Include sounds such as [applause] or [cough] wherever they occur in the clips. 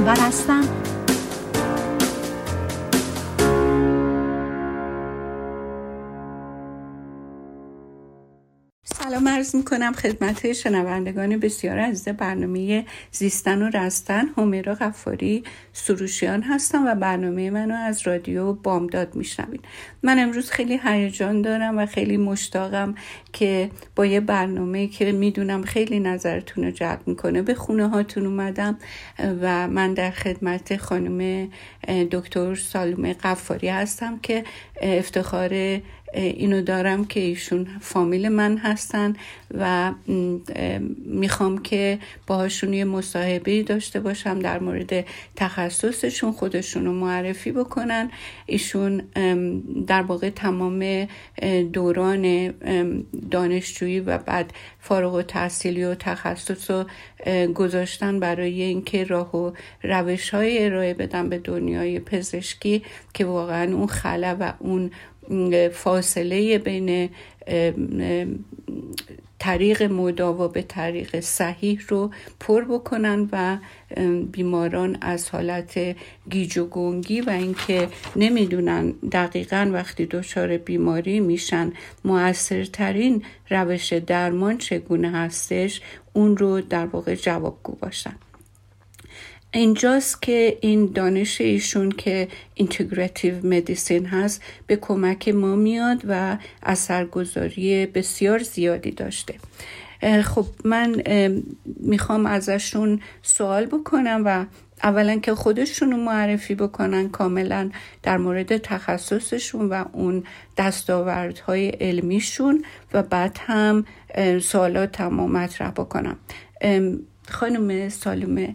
اونور عرض می کنم خدمت شنوندگان بسیار عزیز برنامه زیستن و رستن همیرا غفاری سروشیان هستم و برنامه منو از رادیو بامداد میشنوید. من امروز خیلی هیجان دارم و خیلی مشتاقم که با یه برنامه که می‌دونم خیلی نظرتون رو جلب می‌کنه به خونه هاتون اومدم و من در خدمت خانم دکتر سالومه قفاری هستم که افتخار اینو دارم که ایشون فامیل من هستن و می‌خوام که باهاشون یه مصاحبه داشته باشم در مورد تخصصشون خودشون رو معرفی بکنن. ایشون در واقع تمام دوران دانشجویی و بعد فارغ و تحصیلی و تخصص رو گذاشتن برای اینکه راه و روش های ارائه بدن به دنیای پزشکی که واقعا اون خلا و اون فاصله بین طریق مداوا به طریق صحیح رو پر بکنن و بیماران از حالت گیج و گنگی و اینکه نمی‌دونن دقیقا وقتی دچار بیماری میشن موثرترین روش درمان چگونه هستش اون رو در واقع جوابگو باشن. اینجاست که این دانش ایشون که اینتگراتیو مدیسین هست به کمک ما میاد و اثرگذاری بسیار زیادی داشته. خب من می‌خوام ازشون سوال بکنم و اولا که خودشون رو معرفی بکنن کاملا در مورد تخصصشون و اون دستاوردهای علمیشون و بعد هم سوالات تمام مطرح بکنم. خانم سالومه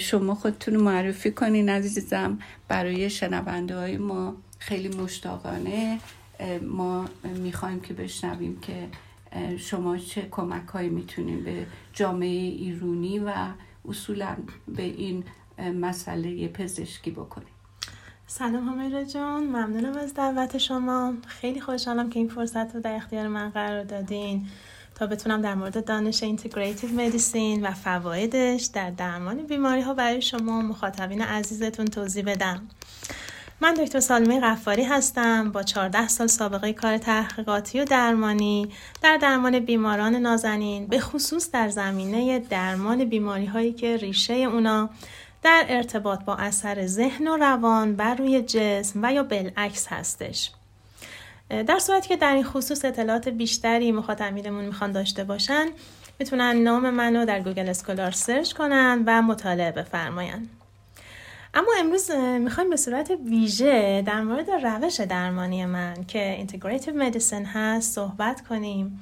شما خودتون معرفی کنین عزیزم. برای شنونده های ما خیلی مشتاقانه ما می‌خوایم که بشنویم که شما چه کمک هایی می‌تونین به جامعه ایرونی و اصولا به این مسئله پزشکی بکنیم سلام همیرا جان ممنونم از دعوت شما. خیلی خوشحالم که این فرصت رو در اختیار من قرار دادین. تا بتونم در مورد دانش integrative medicine و فوایدش در درمان بیماری ها برای شما مخاطبین عزیزتون توضیح بدم. من دکتر سالومه غفاری هستم با 14 سال سابقه کار تحقیقاتی و درمانی در درمان بیماران نازنین به خصوص در زمینه درمان بیماری هایی که ریشه اونا در ارتباط با اثر ذهن و روان بر روی جسم و یا بالعکس هستش. در صورتی که در این خصوص اطلاعات بیشتری مخاطبینمون می‌خوان داشته باشن می‌تونن نام منو در Google Scholar search کنن و مطالعه بفرماین. اما امروز می‌خوایم به صورت ویژه در مورد روش درمانی من که integrative medicine هست صحبت کنیم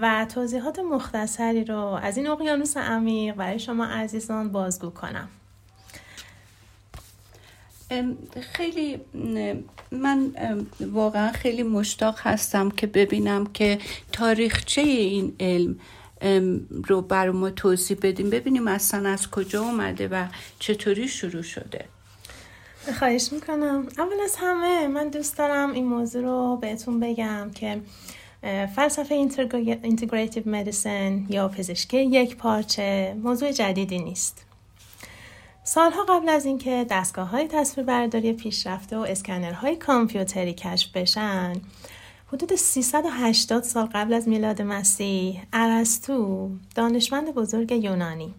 و توضیحات مختصری رو از این اقیانوس عمیق برای شما عزیزان بازگو کنم. خیلی من واقعا خیلی مشتاق هستم که ببینم که تاریخچه این علم رو بر ما توضیح بدیم. ببینیم اصلا از کجا اومده و چطوری شروع شده. خواهش می‌کنم. اول از همه من دوست دارم این موضوع رو بهتون بگم که فلسفه integrative medicine یا پزشکی یک پارچه موضوع جدیدی نیست. سالها قبل از اینکه دستگاه های تصویربرداری پیشرفته و اسکنرهای کامپیوتری کشف بشن حدود 380 سال قبل از میلاد مسیح ارسطو دانشمند بزرگ یونانی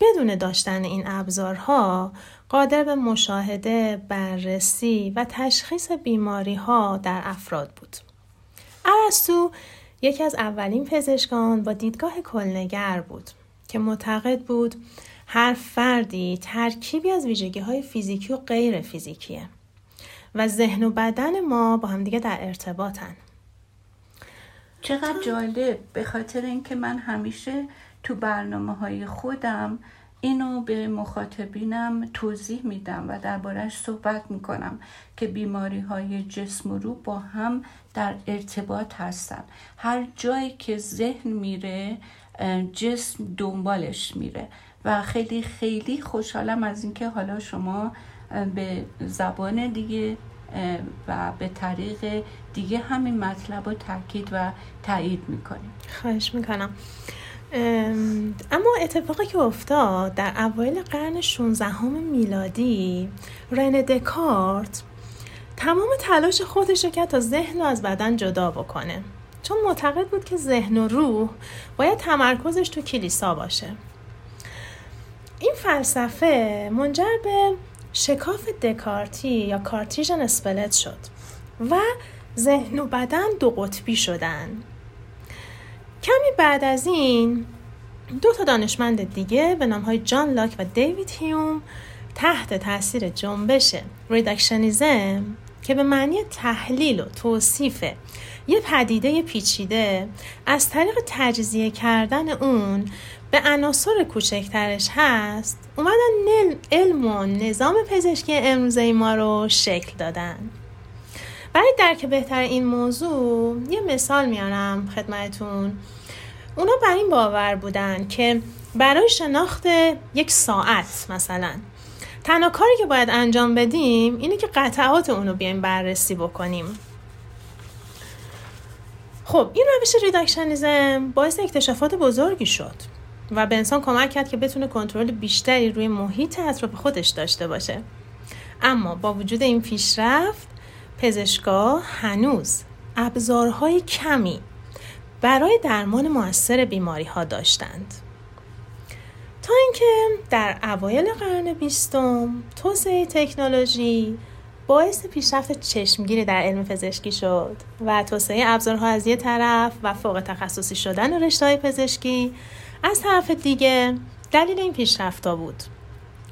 بدون داشتن این ابزارها قادر به مشاهده، بررسی و تشخیص بیماری ها در افراد بود. ارسطو یکی از اولین پزشکان با دیدگاه کلنگر بود که معتقد بود هر فردی ترکیبی از ویژگی های فیزیکی و غیر فیزیکیه و ذهن و بدن ما با همدیگه در ارتباطن. چقدر جالب. به خاطر اینکه من همیشه تو برنامه های خودم اینو به مخاطبینم توضیح میدم و دربارهش صحبت می‌کنم که بیماری های جسم و روح با هم در ارتباط هستن. هر جایی که ذهن میره جسم دنبالش میره. و خیلی خیلی خوشحالم از اینکه حالا شما به زبان دیگه و به طریق دیگه همین مطلب رو تاکید و تایید می‌کنیم. خواهش می‌کنم. اما اتفاقی که افتاد در اوایل قرن 16 میلادی رن دکارت تمام تلاش خودش رو کرد تا ذهن رو از بدن جدا بکنه. چون معتقد بود که ذهن و روح باید تمرکزش تو کلیسا باشه. این فلسفه منجر به شکاف دکارتی یا کارتیژن اسپلت شد و ذهن و بدن دو قطبی شدن. کمی بعد از این دو تا دانشمند دیگه به نام های جان لاک و دیوید هیوم تحت تاثیر جنبش ریدکشنیزم که به معنی تحلیل و توصیف یه پدیده پیچیده از طریق تجزیه کردن اون به عناصر کوچکترش هست اومدن علم و نظام پزشکی امروزه ما رو شکل دادن. برای درک بهتر این موضوع یه مثال میارم خدمتون اونا بر این باور بودن که برای شناخت یک ساعت مثلا تنها کاری که باید انجام بدیم اینه که قطعات اونو بیایم بررسی بکنیم. خب این روش ریدکشنیزم باعث اکتشافات بزرگی شد. و به انسان کمک کرد که بتونه کنترل بیشتری روی محیط اطراف خودش داشته باشه. اما با وجود این پیشرفت پزشکا هنوز ابزارهای کمی برای درمان موثر بیماری ها داشتند. تا اینکه در اوایل قرن بیستم توسعه تکنولوژی باعث پیشرفت چشمگیری در علم پزشکی شد و توسعه ابزارها از یه طرف و فوق تخصصی شدن رشته پزشکی از طرف دیگه دلیل این پیشرفتا بود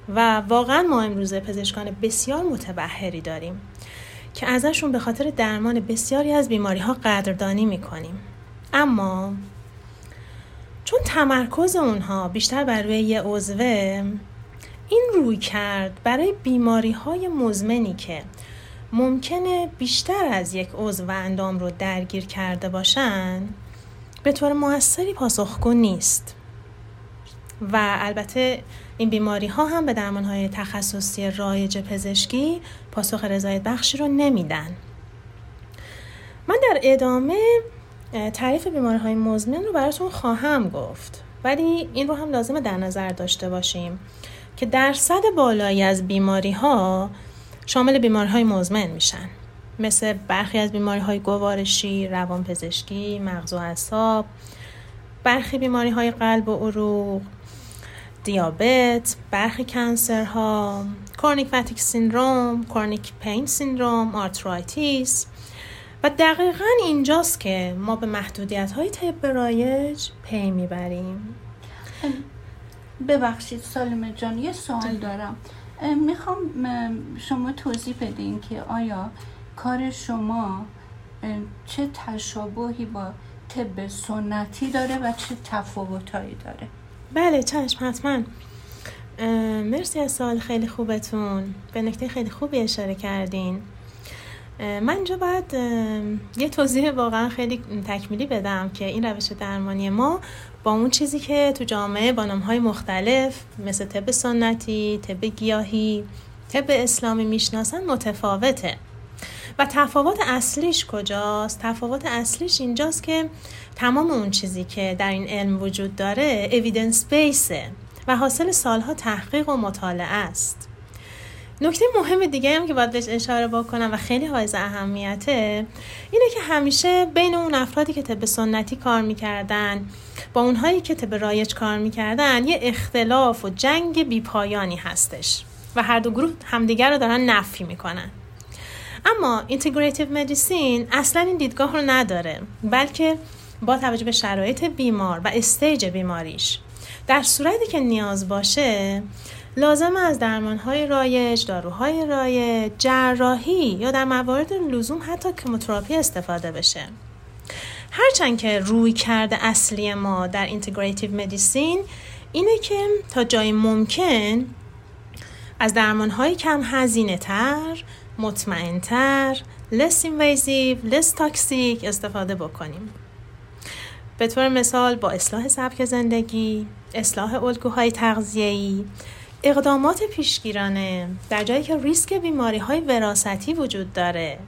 و واقعا ما امروزه پزشکان بسیار متبهری داریم که ازشون به خاطر درمان بسیاری از بیماری ها قدردانی می‌کنیم. اما چون تمرکز اونها بیشتر بر روی یه عضوه این روی کرد برای بیماری های مزمنی که ممکنه بیشتر از یک عضو و اندام رو درگیر کرده باشن به طور موثری پاسخگو نیست. و البته این بیماری ها هم به درمان های تخصصی رایج پزشکی پاسخ رضایت بخشی رو نمیدن. من در ادامه تعریف بیماری های مزمن رو براتون خواهم گفت. ولی این رو هم لازمه در نظر داشته باشیم که درصد بالایی از بیماری ها شامل بیماری های مزمن میشن. مثل برخی از بیماری های گوارشی، روانپزشکی، مغز و اعصاب، برخی بیماری های قلب و عروق، دیابت، برخی cancer ها، chronic fatigue syndrome، chronic pain syndrome، arthritis. و دقیقا اینجاست که ما به محدودیت های طب رایج پی می‌بریم. ببخشید سالومه جان یه سوال دارم. می‌خوام شما توضیح بدین که آیا کار شما چه تشابهی با طب سنتی داره و چه تفاوتهایی داره؟ بله چشم حتما. مرسی از سوال خیلی خوبتون. به نکته خیلی خوبی اشاره کردین. من اینجا باید یه توضیح واقعا خیلی تکمیلی بدم که این روش درمانی ما با اون چیزی که تو جامعه با های مختلف مثل طب سنتی، طب گیاهی، طب اسلامی می‌شناسن متفاوته. و تفاوت اصلیش کجاست؟ تفاوت اصلیش اینجاست که تمام اون چیزی که در این علم وجود داره اویدنس بیسه و حاصل سالها تحقیق و مطالعه است نکته مهم دیگه هم که باید بهش اشاره بکنم و خیلی حائز اهمیته اینه که همیشه بین اون افرادی که طب سنتی کار می‌کردن با اونهایی که طب رایج کار می‌کردن یه اختلاف و جنگ بیپایانی هستش و هر دو گروه همدیگر رو دارن نفی می‌کنن اما integrative medicine اصلا این دیدگاه رو نداره بلکه با توجه به شرایط بیمار و stage بیماریش در صورتی که نیاز باشه لازم از درمانهای رایج، داروهای رایج، جراحی یا در موارد لزوم حتی chemotherapy استفاده بشه. هرچند که رویکرد اصلی ما در integrative medicine اینه که تا جای ممکن از درمانهای کم هزینه تر، مطمئن تر، less invasive, less toxic استفاده بکنیم. به طور مثال با اصلاح سبک زندگی، اصلاح الگوهای تغذیه‌ای، اقدامات پیشگیرانه در جایی که ریسک بیماری های وراثتی وجود داره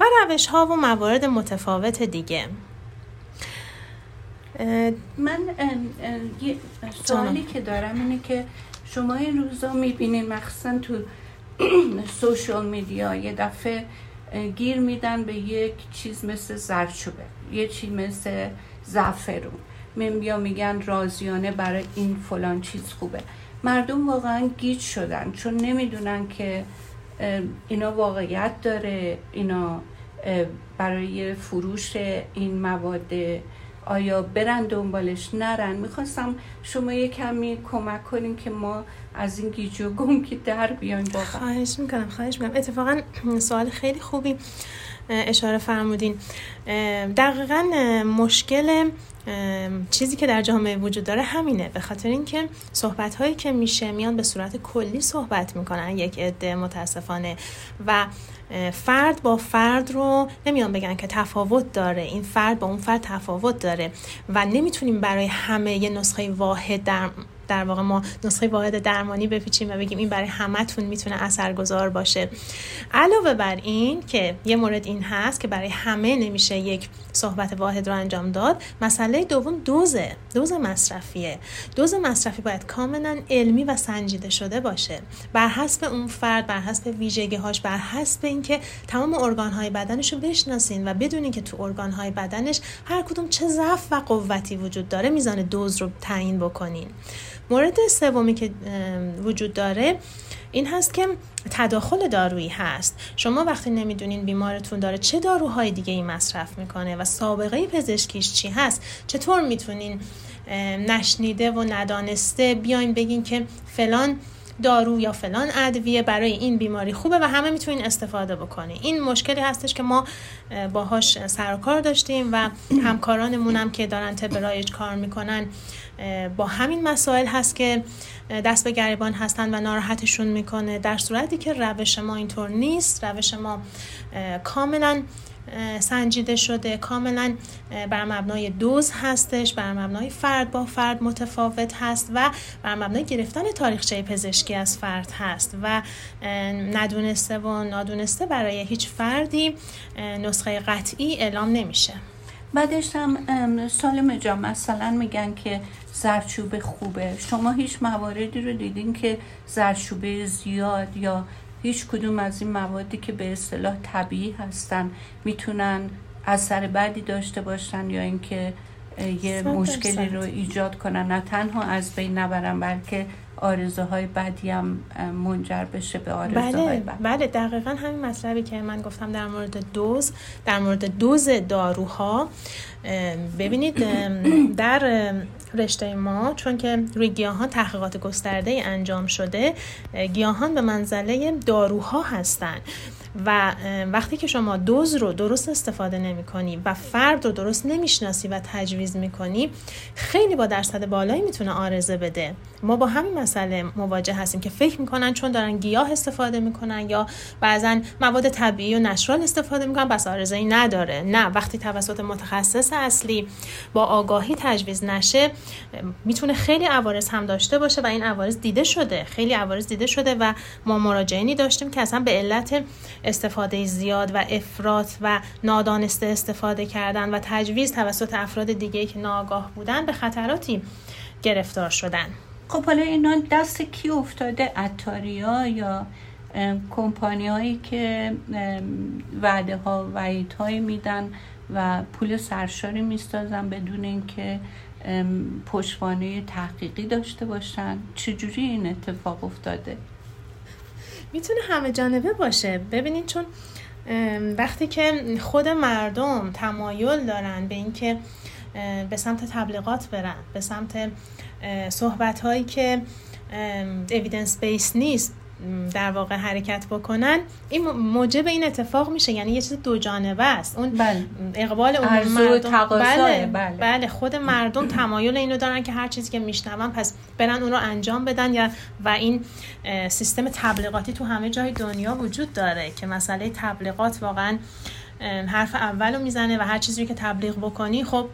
و روش ها و موارد متفاوت دیگه من یه سوالی که دارم اینه که شما این روزا می‌بینین مخصوصا تو [clears throat] سوشال میدیا یه دفعه گیر میدن به یک چیز مثل زرچوبه یه چیز مثل زعفرون. من بیا میگن رازیانه برای این فلان چیز خوبه. مردم واقعا گیج شدن چون نمی‌دونن که اینا واقعیت داره اینا برای فروش این مواد آیا برن دنبالش نرن. می‌خواستم شما یه کمی کمک کنیم که ما از این گیج و گم که در با خواهش می‌کنم خواهش می‌کنم. اتفاقا سوال خیلی خوبی اشاره فرمودین. دقیقا مشکل چیزی که در جامعه وجود داره همینه. به خاطر اینکه صحبت هایی که میشه میان به صورت کلی صحبت می‌کنن یک عده متاسفانه. و فرد با فرد رو نمیان بگن که تفاوت داره. این فرد با اون فرد تفاوت داره. و نمی‌تونیم برای همه یه نسخه واحد در در واقع ما نسخه واحد درمانی بپیچیم و بگیم این برای همتون می‌تونه اثرگذار باشه. علاوه بر این که یه مورد این هست که برای همه نمیشه یک صحبت واحد رو انجام داد مسئله دوم دوزه دوز مصرفیه. دوز مصرفی باید کاملا علمی و سنجیده شده باشه. بر حسب اون فرد بر حسب ویژگی هاش بر حسب اینکه تمام ارگان های بدنش رو بشناسین و بدونین که تو ارگان های بدنش هر کدوم چه ضعف و قوتی وجود داره میزان دوز رو تعیین بکنین. مورد سومی که وجود داره این هست که تداخل دارویی هست. شما وقتی نمی‌دونین بیمارتون داره چه داروهای دیگه ای مصرف می‌کنه و سابقه پزشکیش چی هست چطور می‌تونین نشنیده و ندانسته بیاین بگین که فلان دارو یا فلان ادویه برای این بیماری خوبه و همه می‌تونین استفاده بکنین. این مشکلی هستش که ما باهاش سر و کار داشتیم و همکارانمون هم که دارن طب رایج کار می‌کنن با همین مسائل هست که دست به گریبان هستن و ناراحتشون می‌کنه. در صورتی که روش ما اینطور نیست روش ما کاملا سنجیده شده. کاملا بر مبنای دوز هستش بر مبنای فرد با فرد متفاوت هست و بر مبنای گرفتن تاریخچه پزشکی از فرد هست و ندونسته و نادونسته برای هیچ فردی نسخه قطعی اعلام نمیشه. بعدش هم سالم جا مثلا میگن که زرچوبه خوبه. شما هیچ مواردی رو دیدین که زرچوبه زیاد یا هیچ کدوم از این موادی که به اصطلاح طبیعی هستن می‌تونن اثر بعدی داشته باشن یا اینکه یه مشکلی رو ایجاد کنن. نه تنها از بین نبرن بلکه آرزوهای بدی هم منجر بشه به آرزوهای بله، بد بله دقیقا همین مطلبی که من گفتم در مورد دوز در مورد دوز داروها. ببینید در رشته ما چون که روی گیاهان تحقیقات گسترده انجام شده گیاهان به منزله داروها هستند و وقتی که شما دوز رو درست استفاده نمی کنی و فرد رو درست نمی‌شناسی و تجویز می‌کنی خیلی با درصد بالایی می‌تونه آرزه بده. ما با همین مسئله مواجه هستیم که فکر می‌کنن چون دارن گیاه استفاده می‌کنن یا بعضا مواد طبیعی و نشرال استفاده می‌کنن بس آرزه ای نداره. نه وقتی توسط متخصص اصلی با آگاهی تجویز نشه می‌تونه خیلی عوارض هم داشته باشه و این عوارض دیده شده. خیلی عوارض دیده شده و ما مراجعینی داشتیم که اصلا به علت استفاده زیاد و افراط و نادانسته استفاده کردن و تجویز توسط افراد دیگه که ناآگاه بودن به خطراتی گرفتار شدن. خب حالا اینا دست کی افتاده؟ اتاریا یا کمپانی هایی که وعده ها وعید هایی میدن و پول سرشاری میستازن بدون اینکه پشتوانه تحقیقی داشته باشن؟ چجوری این اتفاق افتاده؟ می‌تونه همه جانبه باشه. ببینید چون وقتی که خود مردم تمایل دارن به اینکه به سمت تبلیغات برن به سمت صحبت هایی که اویدنس بیس نیست در واقع حرکت بکنن. این موجب این اتفاق میشه. یعنی یه چیز دو جانبه است. اون بله. اقبال اون مردم بله،, بله. بله. خود مردم تمایل اینو دارن که هر چیزی که میشنون پس برن اون رو انجام بدن یا و این سیستم تبلیغاتی تو همه جای دنیا وجود داره که مسئله تبلیغات واقعا حرف اول رو می‌زنه و هر چیزی که تبلیغ بکنی خب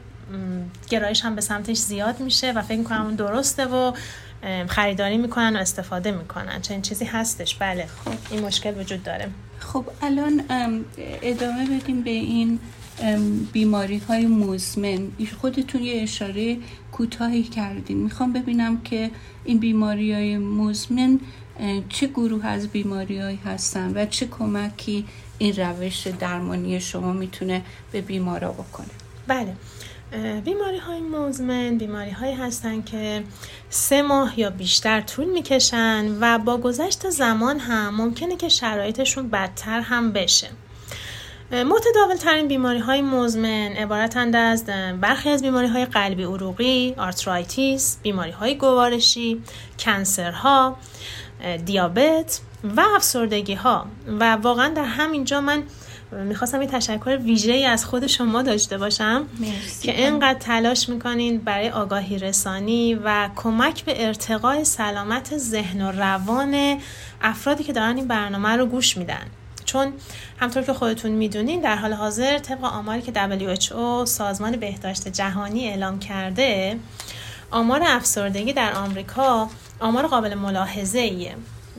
گرایش هم به سمتش زیاد میشه و فکر می‌کنم اون درسته و خریداری می‌کنن و استفاده می‌کنن. چنین چیزی هستش؟ بله. خب. این مشکل وجود داره. خب الان ادامه بدیم به این بیماری های مزمن. خودتون یه اشاره کوتاهی کردین. می‌خوام ببینم که این بیماری های مزمن چه گروه از بیماری هایی هستن و چه کمکی این روش درمانی شما می‌تونه به بیمارا بکنه؟ بله. بیماری های مزمن بیماری هایی هستن که سه ماه یا بیشتر طول می‌کشن و با گذشت زمان هم ممکنه که شرایطشون بدتر هم بشه. متداول ترین بیماری های مزمن عبارتند از برخی از بیماری های قلبی عروقی، arthritis، بیماری های گوارشی، cancer ها، دیابت و افسردگی ها و واقعا در همینجا من می‌خواستم یه تشکر ویژه ای از خود شما داشته باشم که اینقدر تلاش می‌کنین برای آگاهی رسانی و کمک به ارتقای سلامت ذهن و روان افرادی که دارن این برنامه رو گوش میدن. چون همطور که خودتون می‌دونین در حال حاضر طبق آماری که WHO سازمان بهداشت جهانی اعلام کرده آمار افسردگی در آمریکا آمار قابل ملاحظه ایه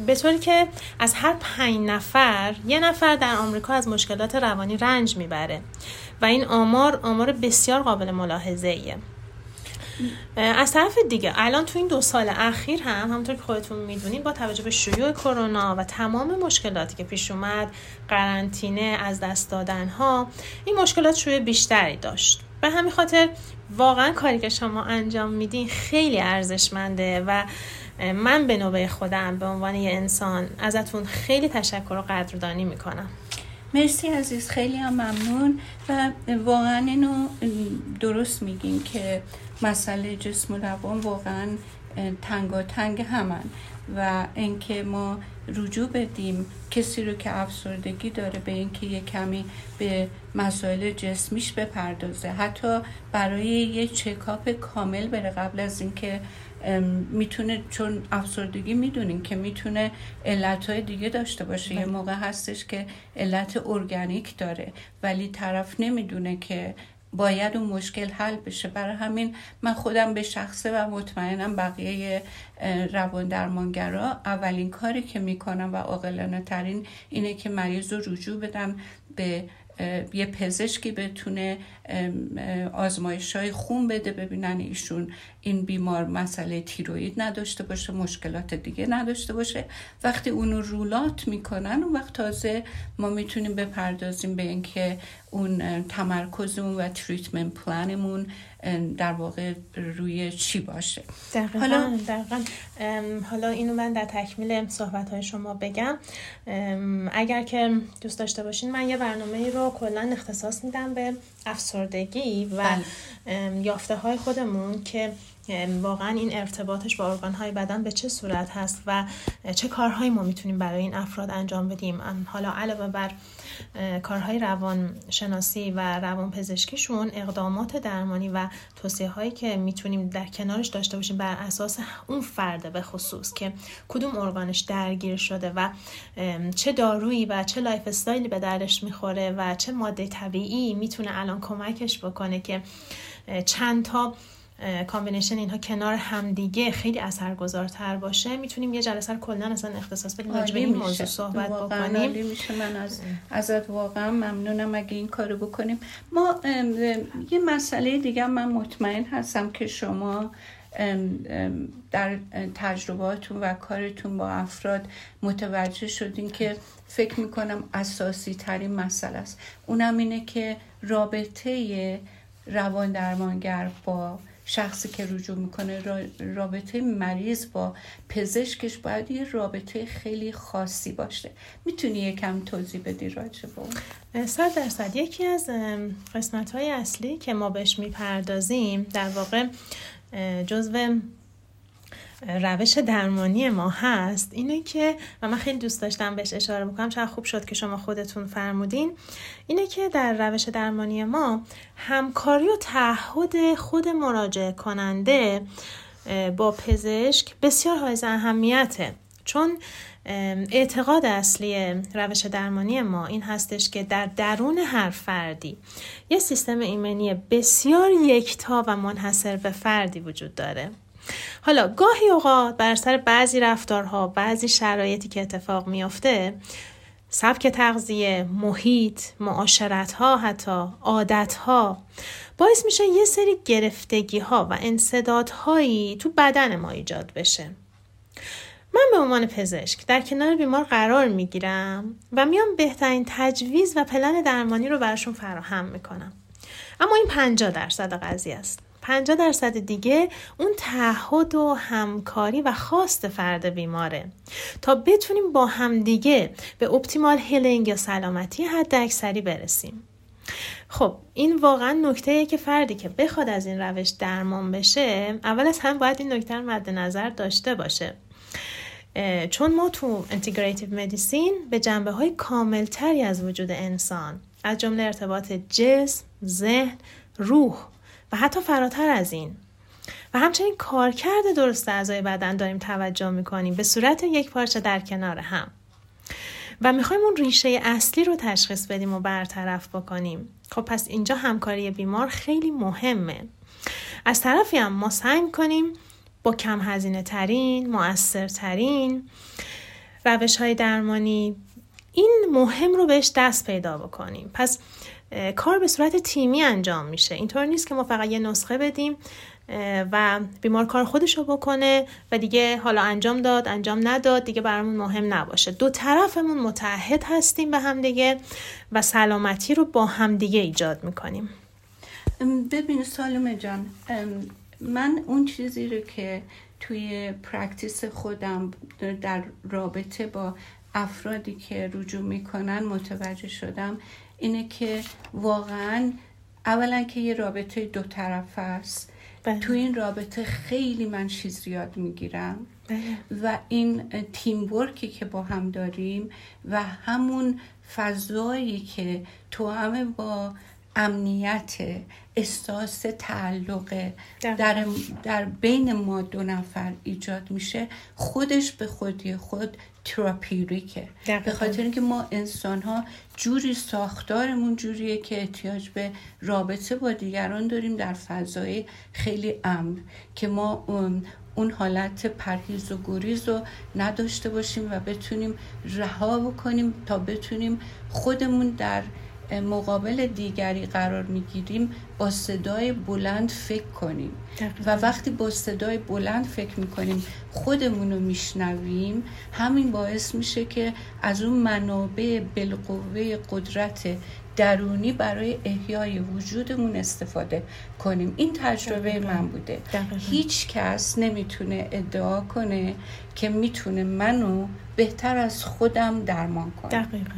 به طوری که از هر پنج نفر یه نفر در آمریکا از مشکلات روانی رنج می‌بره و این آمار آمار بسیار قابل ملاحظه ایه از طرف دیگه الان تو این دو سال اخیر هم همونطور که خودتون می‌دونید با توجه به شیوع کرونا و تمام مشکلاتی که پیش اومد قرنطینه از دست دادن ها این مشکلات شوی بیشتری داشت. به همین خاطر واقعا کاری که شما انجام میدین خیلی ارزشمنده و من به نوبه خودم به عنوان یه انسان ازتون خیلی تشکر و قدردانی می‌کنم. مرسی عزیز خیلی هم ممنون و واقعا اینو درست میگین که مسئله جسم و روان واقعا تنگ همن و اینکه ما رجوع بدیم کسی رو که افسردگی داره به اینکه یه کمی به مسائل جسمیش بپردازه. حتی برای یه چکاپ کامل بره قبل از اینکه می‌تونه چون افسردگی می‌دونیم که می‌تونه علت های دیگه داشته باشه. یه بله. موقع هستش که علت ارگانیک داره ولی طرف نمی‌دونه که باید اون مشکل حل بشه. برای همین من خودم به شخصه و مطمئنم بقیه روان درمانگرا اولین کاری که می‌کنم و عاقلانه ترین اینه که مریض رو رجوع بدم به یه پزشکی بتونه آزمایش های خون بده. ببینن ایشون این بیمار مسئله تیروید نداشته باشه مشکلات دیگه نداشته باشه وقتی اونو رولات می‌کنن اون وقت تازه ما می‌تونیم بپردازیم به اینکه اون تمرکزمون و تریتمنت پلانمون در واقع روی چی باشه دقیقا حالا دقیقا. حالا اینو من در تکمیل صحبت های شما بگم اگر که دوست داشته باشین من یه برنامه رو کلا اختصاص میدم به افسردگی و بله. یافته های خودمون که واقعا این ارتباطش با ارگان های بدن به چه صورت هست و چه کارهایی ما می‌تونیم برای این افراد انجام بدیم. حالا علاوه بر کارهای روان شناسی و روان پزشکیشون اقدامات درمانی و توصیه هایی که می‌تونیم در کنارش داشته باشیم بر اساس اون فرد به خصوص که کدوم ارگانش درگیر شده و چه دارویی و چه lifestyle ی به دردش می‌خوره و چه ماده طبیعی می‌تونه الان کمکش بکنه که چند تا combination اینها کنار همدیگه خیلی اثرگذارتر باشه. می‌تونیم یه جلسه رو کلا اصلا اختصاص بدیم راجع به این موضوع صحبت بکنیم. میشه. من از ازت واقعا ممنونم اگه این کارو بکنیم. ما یه مسئله دیگه من مطمئن هستم که شما در تجرباتون و کارتون با افراد متوجه شدین که فکر می‌کنم اساسی ترین مسئله است. اونم اینه که رابطه روان درمانگر با شخصی که رجوع می‌کنه رابطه مریض با پزشکش باید یه رابطه خیلی خاصی باشه. می‌تونی یکم توضیح بدی راجع با صد درصد. یکی از قسمت های اصلی که ما بهش می‌پردازیم در واقع جزو روش درمانی ما هست اینه که و من خیلی دوست داشتم بهش اشاره بکنم چقدر خوب شد که شما خودتون فرمودین. اینه که در روش درمانی ما همکاری و تعهد خود مراجعه کننده با پزشک بسیار حائز اهمیته. چون اعتقاد اصلی روش درمانی ما این هستش که در درون هر فردی یه سیستم ایمنی بسیار یکتا و منحصر به فردی وجود داره. حالا گاهی اوقات بر سر بعضی رفتارها بعضی شرایطی که اتفاق میافته سبک تغذیه، محیط، معاشرت ها حتی، عادت ها باعث میشه یه سری گرفتگی ها و انصدادهایی تو بدن ما ایجاد بشه. من به عنوان پزشک در کنار بیمار قرار می‌گیرم و میام بهترین تجویز و پلن درمانی رو براشون فراهم می‌کنم. اما این 50 درصد قضیه است. 50 درصد دیگه اون تعهد و همکاری و خواست فرد بیماره. تا بتونیم با همدیگه به optimal healing یا سلامتی حد اکثری برسیم. خب این واقعا نکته که فردی که بخواد از این روش درمان بشه اول از همه باید این نکته رو مد نظر داشته باشه. چون ما تو integrative medicine به جنبه های کاملتری از وجود انسان از جمله ارتباط جسم، ذهن، روح و حتی فراتر از این. و همچنین کارکرد درست اعضای بدن داریم توجه می‌کنیم به صورت یک پارچه در کنار هم. و می‌خوایم اون ریشه اصلی رو تشخیص بدیم و برطرف بکنیم. خب پس اینجا همکاری بیمار خیلی مهمه. از طرفی هم ما سعی کنیم با کم هزینه ترین ترین روش های درمانی این مهم رو بهش دست پیدا بکنیم. پس کار به صورت تیمی انجام میشه. اینطور نیست که ما فقط یه نسخه بدیم و بیمار کار خودش رو بکنه و دیگه حالا انجام داد انجام نداد دیگه برامون مهم نباشه. دو طرفمون متحد هستیم به همدیگه و سلامتی رو با همدیگه ایجاد می‌کنیم. ببین سالومه جان من اون چیزی رو که توی practice خودم در رابطه با افرادی که رجوع می‌کنن متوجه شدم اینه که واقعا اولا که یه رابطه دو طرفه است بله. تو این رابطه خیلی من چیز یاد می‌گیرم بله. و این teamwork ی که با هم داریم و همون فضایی که تو همه با امنیت احساس تعلق در, در بین ما دو نفر ایجاد میشه خودش به خودی خود تراپیریکه به خاطر اینکه ما انسان ها جوری ساختارمون جوریه که احتیاج به رابطه با دیگران داریم در فضای خیلی امن که ما اون حالت پرهیز و گریز رو نداشته باشیم و بتونیم رها بکنیم تا بتونیم خودمون در مقابل دیگری قرار می‌گیریم با صدای بلند فکر کنیم. و وقتی با صدای بلند فکر می‌کنیم خودمون رو میشنویم همین باعث میشه که از اون منابع بالقوه قدرت درونی برای احیای وجودمون استفاده کنیم. این تجربه من بوده. هیچ کس نمی‌تونه ادعا کنه که می‌تونه منو بهتر از خودم درمان کنه. دقیقا.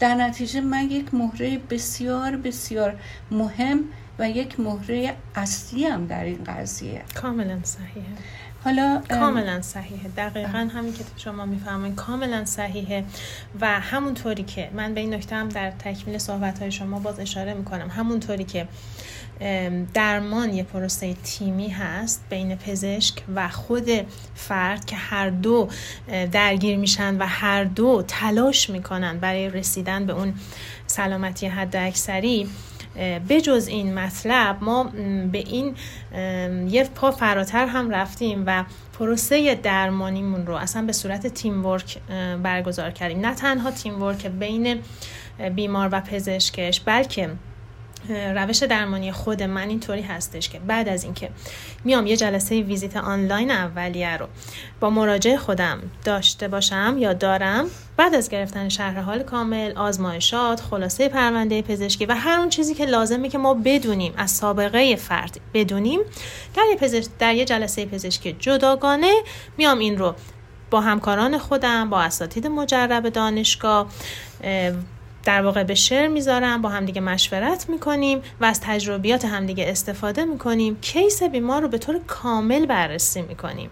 در نتیجه من یک مهره بسیار بسیار مهم و یک مهره اصلی هم در این قضیه. کاملا صحیحه. حالا کاملا صحیحه. دقیقا همین که شما می‌فهمین کاملا صحیحه و همونطوری که من به این نکته هم در تکمیل صحبت های شما باز اشاره می‌کنم همونطوری که درمان یه پروسه تیمی هست بین پزشک و خود فرد که هر دو درگیر میشن و هر دو تلاش می‌کنن برای رسیدن به اون سلامتی حد اکثری بجز این مطلب ما به این یه پا فراتر هم رفتیم و پروسه درمانیمون رو اصلا به صورت تیم ورک برگزار کردیم. نه تنها تیم ورک بین بیمار و پزشکش بلکه روش درمانی خود من اینطوری هستش که بعد از اینکه میام یه جلسه ویزیت آنلاین اولیه رو با مراجع خودم داشته باشم یا دارم بعد از گرفتن شهر حال کامل آزمایشات خلاصه پرونده پزشکی و هر اون چیزی که لازمه که ما بدونیم از سابقه فرد بدونیم در یه, پزشک، در یه جلسه پزشکی جداگانه میام این رو با همکاران خودم با اساتید مجرب دانشگاه در واقع به شعر می‌ذارم با همدیگه مشورت می‌کنیم و از تجربیات همدیگه استفاده می‌کنیم. کیس بیمار رو به طور کامل بررسی می‌کنیم.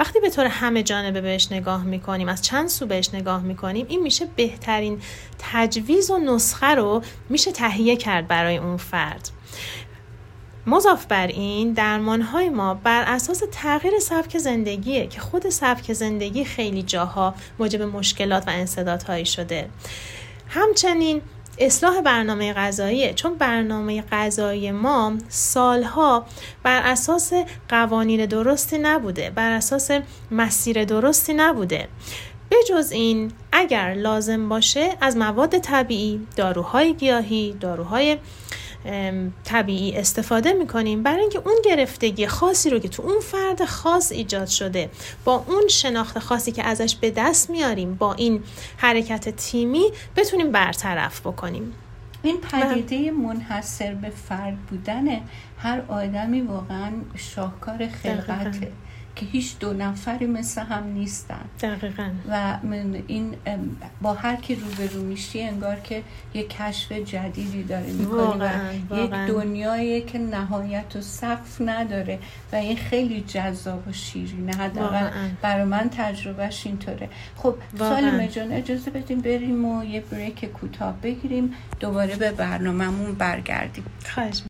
وقتی به طور همه جانبه بهش نگاه می‌کنیم از چند سو بهش نگاه می‌کنیم این میشه بهترین تجویز و نسخه رو میشه تهیه کرد برای اون فرد. مضاف بر این درمان های ما بر اساس تغییر سبک زندگیه که خود سبک زندگی خیلی جاها موجب مشکلات و انصدادهایی شده. همچنین اصلاح برنامه غذاییه چون برنامه غذایی ما سالها بر اساس قوانین درستی نبوده بر اساس مسیر درستی نبوده. بجز این اگر لازم باشه از مواد طبیعی داروهای گیاهی داروهای طبیعی استفاده می‌کنیم برای اینکه اون گرفتگی خاصی رو که تو اون فرد خاص ایجاد شده با اون شناخت خاصی که ازش به دست میاریم با این حرکت تیمی بتونیم برطرف بکنیم. این پدیده منحصر به فرد بودن هر آدمی واقعا شاهکار خلقته. که هیچ دو نفری مثل هم نیستن. دقیقا. و این با هر کی روبرو میشی انگار که یک کشف جدیدی داره می‌کنی و یک دنیایی که نهایت و سقف نداره و این خیلی جذاب و شیرینه. حداقل برای من تجربهش اینطوره. خب سال جان اجازه بدیم بریم و یه بریک کوتاه بگیریم. دوباره به برنامهمون برگردیم. خواهش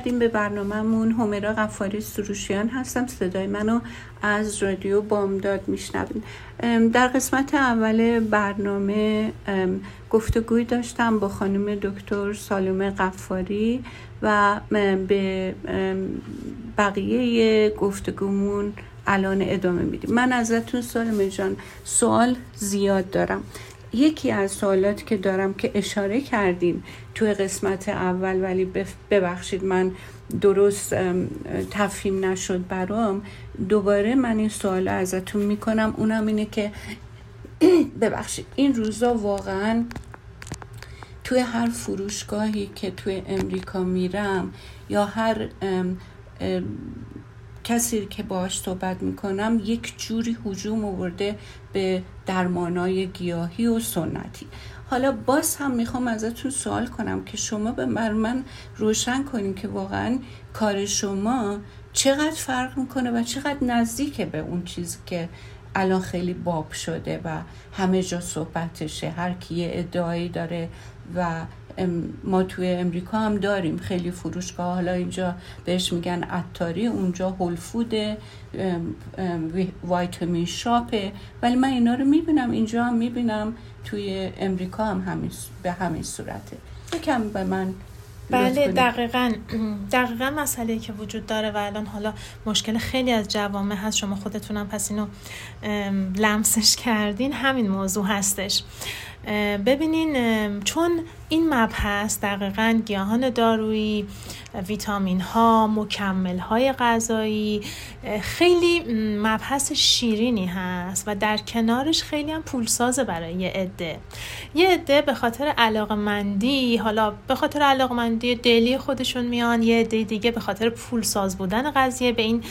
برمیگردیم به برنامهمون. همیرا غفاری سروشیان هستم. صدای منو از رادیو بامداد میشنوین در قسمت اول برنامه گفتگوی داشتم با خانم دکتر سالومه غفاری و به بقیه گفتگومون الان ادامه میدیم. من ازتون سالومه جان سوال زیاد دارم. یکی از سوالات که دارم که اشاره کردیم توی قسمت اول ولی ببخشید من درست تفهیم نشد برام. دوباره من این سوال ازتون می‌کنم. اونم اینه که [clears throat] ببخشید این روزا واقعا توی هر فروشگاهی که توی امریکا میرم یا هر کسی که باش صحبت می‌کنم یک جوری حجوم آورده به درمانای گیاهی و سنتی. حالا باز هم می‌خوام ازتون سوال کنم که شما به من روشن کنین که واقعا کار شما چقدر فرق می‌کنه و چقدر نزدیکه به اون چیزی که الان خیلی باب شده و همه جا صحبتشه هر کی ادعایی داره و ما توی امریکا هم داریم. خیلی فروشگاه حالا اینجا بهش میگن عطاری اونجا هولفود وایتامین شاپه ولی من اینا رو می‌بینم اینجا هم می‌بینم توی امریکا هم همین به همین صورته. یکم به من بله دقیقا. [clears throat] دقیقا مسئله که وجود داره و الان حالا مشکل خیلی از جوامع هست. شما خودتونم پس اینو لمسش کردین. همین موضوع هستش. ببینین چون این مبحث دقیقا گیاهان دارویی ویتامین ها مکمل های غذایی خیلی مبحث شیرینی هست و در کنارش خیلی هم پولسازه برای یه عده. یه عده به خاطر علاقمندی حالا به خاطر علاقمندی دلی خودشون میان یه عده دیگه به خاطر پولساز بودن قضیه به این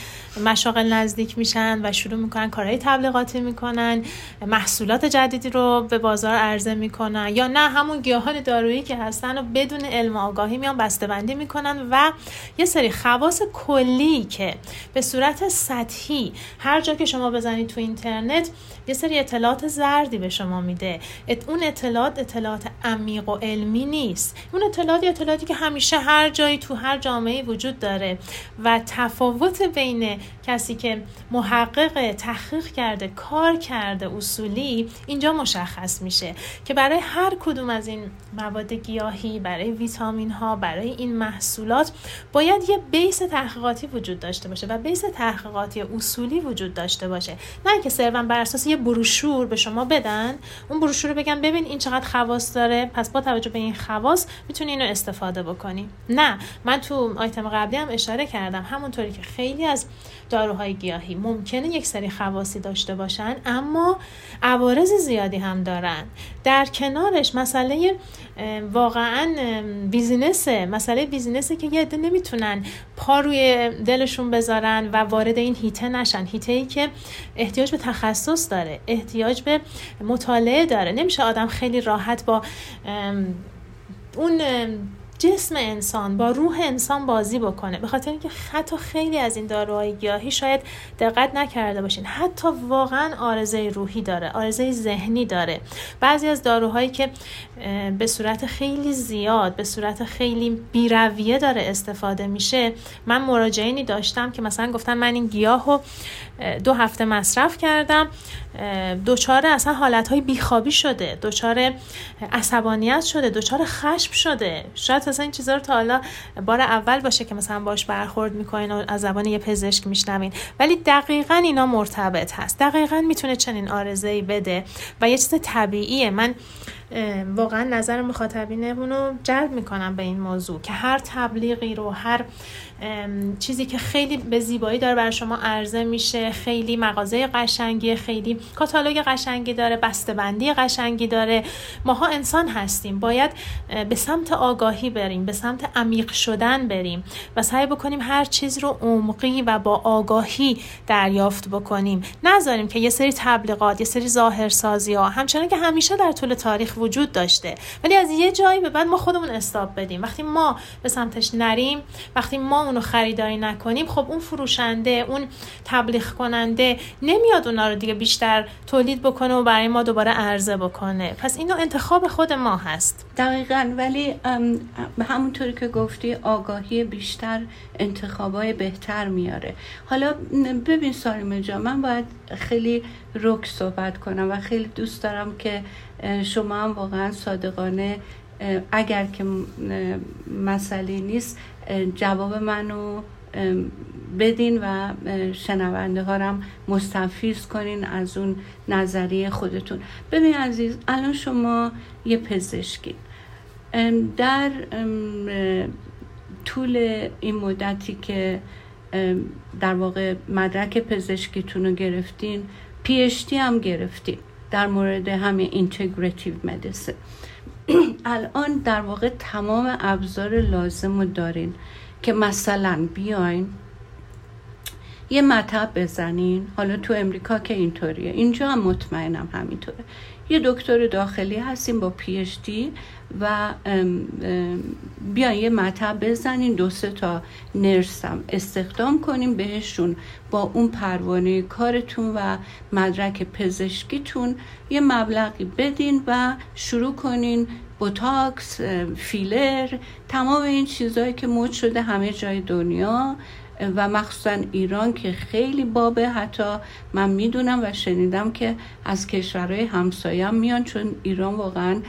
مشاغل نزدیک میشن و شروع می‌کنن کارهای تبلیغاتی می‌کنن. محصولات جدیدی رو به بازار عرضه می‌کنن. یا نه همون گیاهان دارویی که هستن و بدون علم آگاهی میان بسته‌بندی می‌کنن و یه سری خواص کلی که به صورت سطحی هر جا که شما بزنید تو اینترنت یه سری اطلاعات زردی به شما میده. اون اطلاعات اطلاعات عمیق و علمی نیست. اون اطلاعاتی اطلاعاتی که همیشه هر جایی تو هر جامعه وجود داره و تفاوت بین کسی که محقق تحقیق کرده کار کرده اصولی اینجا مشخص میشه. که برای هر کدوم از این مواد گیاهی برای ویتامین ها برای این محصولات باید یه بیس تحقیقاتی وجود داشته باشه و بیس تحقیقاتی اصولی وجود داشته باشه. نه که صرفا بر اساس یه بروشور به شما بدن اون بروشور رو بگن ببین این چقدر خواص داره پس با توجه به این خواص می‌تونی اینو استفاده بکنی. نه من تو آیتم قبلی هم اشاره کردم همونطوری که خیلی از داروهای گیاهی. ممکنه یک سری خواصی داشته باشن اما عوارض زیادی هم دارن. در کنارش مسئله واقعا بیزینسه. مسئله بیزینسه که یه عده نمی‌تونن پا روی دلشون بذارن و وارد این هیته نشن. هیته ای که احتیاج به تخصص داره احتیاج به مطالعه داره. نمیشه آدم خیلی راحت با اون جسم انسان با روح انسان بازی بکنه. به خاطر اینکه حتی خیلی از این داروهای گیاهی شاید دقت نکرده باشین. حتی واقعا آرزه روحی داره آرزه ذهنی داره. بعضی از داروهایی که به صورت خیلی زیاد به صورت خیلی بیرویه داره استفاده میشه. من مراجعینی داشتم که مثلا گفتن من این گیاه رو دو هفته مصرف کردم. دچار اصلا حالتهای بیخوابی شده دچار عصبانیت شده دچار خشم شده. شاید اصلا این چیزا رو تا حالا بار اول باشه که مثلا باش برخورد می‌کنین و از زبان یه پزشک میشنوین. ولی دقیقا اینا مرتبط هست. دقیقا می‌تونه چنین آرزه بده و یه چیز طبیعیه. من واقعا نظر مخاطبینمون رو جلب می‌کنم به این موضوع که هر تبلیغی رو هر چیزی که خیلی به زیبایی داره برای شما عرضه میشه خیلی مغازه قشنگی خیلی کاتالوگ قشنگی داره بسته‌بندی قشنگی داره. ماها انسان هستیم باید به سمت آگاهی بریم به سمت عمیق شدن بریم و سعی بکنیم هر چیز رو عمقی و با آگاهی دریافت بکنیم. نذاریم که یه سری تبلیغات یه سری ظاهرسازی ها همچنان که همیشه در طول تاریخ وجود داشته. ولی از یه جایی به بعد ما خودمون استاب بدیم. وقتی ما به سمتش نریم وقتی ما اونو خریداری نکنیم خب اون فروشنده اون تبلیغ کننده نمیاد اونا رو دیگه بیشتر تولید بکنه و برای ما دوباره عرضه بکنه. پس اینو انتخاب خود ما هست. دقیقا. ولی همونطوری که گفتی آگاهی بیشتر انتخابای بهتر میاره. حالا ببین سالیمه جا من باید خیلی رک صحبت کنم و خیلی دوست دارم که شما هم واقعا صادقانه اگر که مسئله نیست جواب منو بدین و شنونده ها هم مستفیض کنین از اون نظریه خودتون. ببین عزیز الان شما یه پزشکی در طول این مدتی که در واقع مدرک پزشکیتون رو گرفتین PhD هم گرفتین. در مورد همین integrative medicine الان در واقع تمام ابزار لازم رو دارین که مثلا بیاین یه مطب بزنین. حالا تو امریکا که اینطوریه. اینجا هم مطمئنم همینطوره. یه دکتر داخلی هستیم با پی دی و بیاین یه مطب بزنین دو سه تا نرسم استخدام کنیم بهشون با اون پروانه کارتون و مدرک پزشکیتون. یه مبلغی بدین و شروع کنین بوتاکس فیلر تمام این چیزهایی که مد شده همه جای دنیا. و مخصوصا ایران که خیلی بابه حتی من می‌دونم و شنیدم که از کشورهای همسایم میان چون ایران واقعا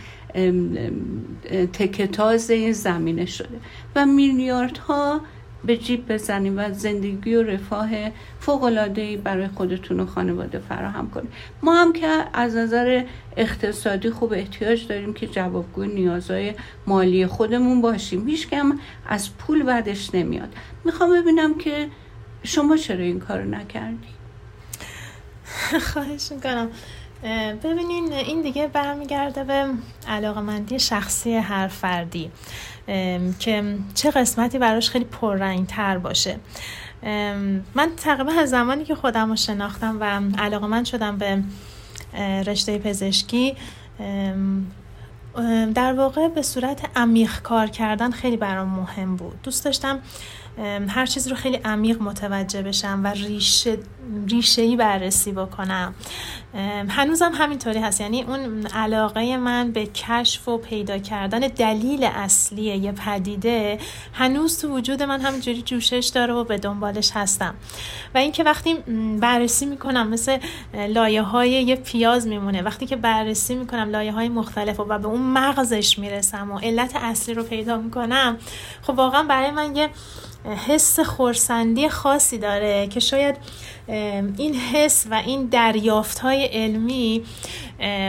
تکتاز این زمینه شده. و میلیاردها به جیب بزنید و زندگی و رفاه فوقلادهی برای خودتون و خانواده فراهم کنید ما هم که از نظر اقتصادی خوب احتیاج داریم که جوابگوی نیازهای مالی خودمون باشیم. هیچ کم از پول بعدش نمیاد. می‌خوام ببینم که شما چرا این کارو نکردی؟ خواهش می‌کنم. ببینین این دیگه برمیگرده به علاقمندی شخصی هر فردی. که چه قسمتی براش خیلی پررنگ تر باشه من تقریبا از زمانی که خودم رو شناختم و علاقه شدم به رشته پزشکی در واقع به صورت عمیق کار کردن خیلی برام مهم بود. دوست داشتم هر چیز رو خیلی عمیق متوجه بشم و ریشه ریشه بررسی بکنم. هنوزم همینطوری هست. یعنی اون علاقه من به کشف و پیدا کردن دلیل اصلی یه پدیده هنوز تو وجود من همینجوری جوشش داره و به دنبالش هستم. و اینکه وقتی بررسی می‌کنم مثل لایه های یه پیاز میمونه. وقتی که بررسی می‌کنم لایه های مختلف و به اون مغزش می‌رسم و علت اصلی رو پیدا می‌کنم خب واقعا برای من یه حس خورسندی خاصی داره که شاید این حس و این دریافت های علمی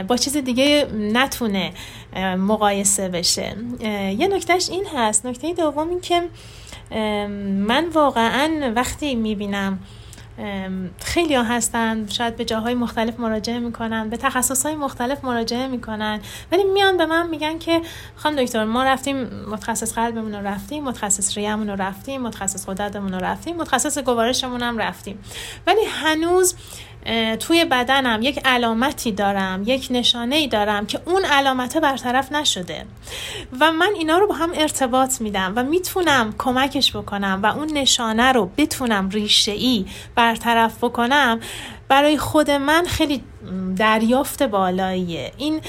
با چیز دیگه نتونه مقایسه بشه. یه نکتهش این هست. نکته دوم این که من واقعا وقتی می‌بینم خیلی ها هستن. شاید به جاهای مختلف مراجعه می‌کنن به تخصص های مختلف مراجعه می‌کنن. ولی میان به من میگن که خانم دکتر ما رفتیم متخصص قلبمون رو رفتیم متخصص ریمون رو رفتیم متخصص قدرتمون رو رفتیم متخصص گوارشمون هم رفتیم. ولی هنوز توی بدنم یک علامتی دارم یک نشانه ای دارم که اون علامته برطرف نشده. و من اینا رو با هم ارتباط میدم و می‌تونم کمکش بکنم و اون نشانه رو بتونم ریشه ای برطرف بکنم برای خود من خیلی دریافت بالاییه. این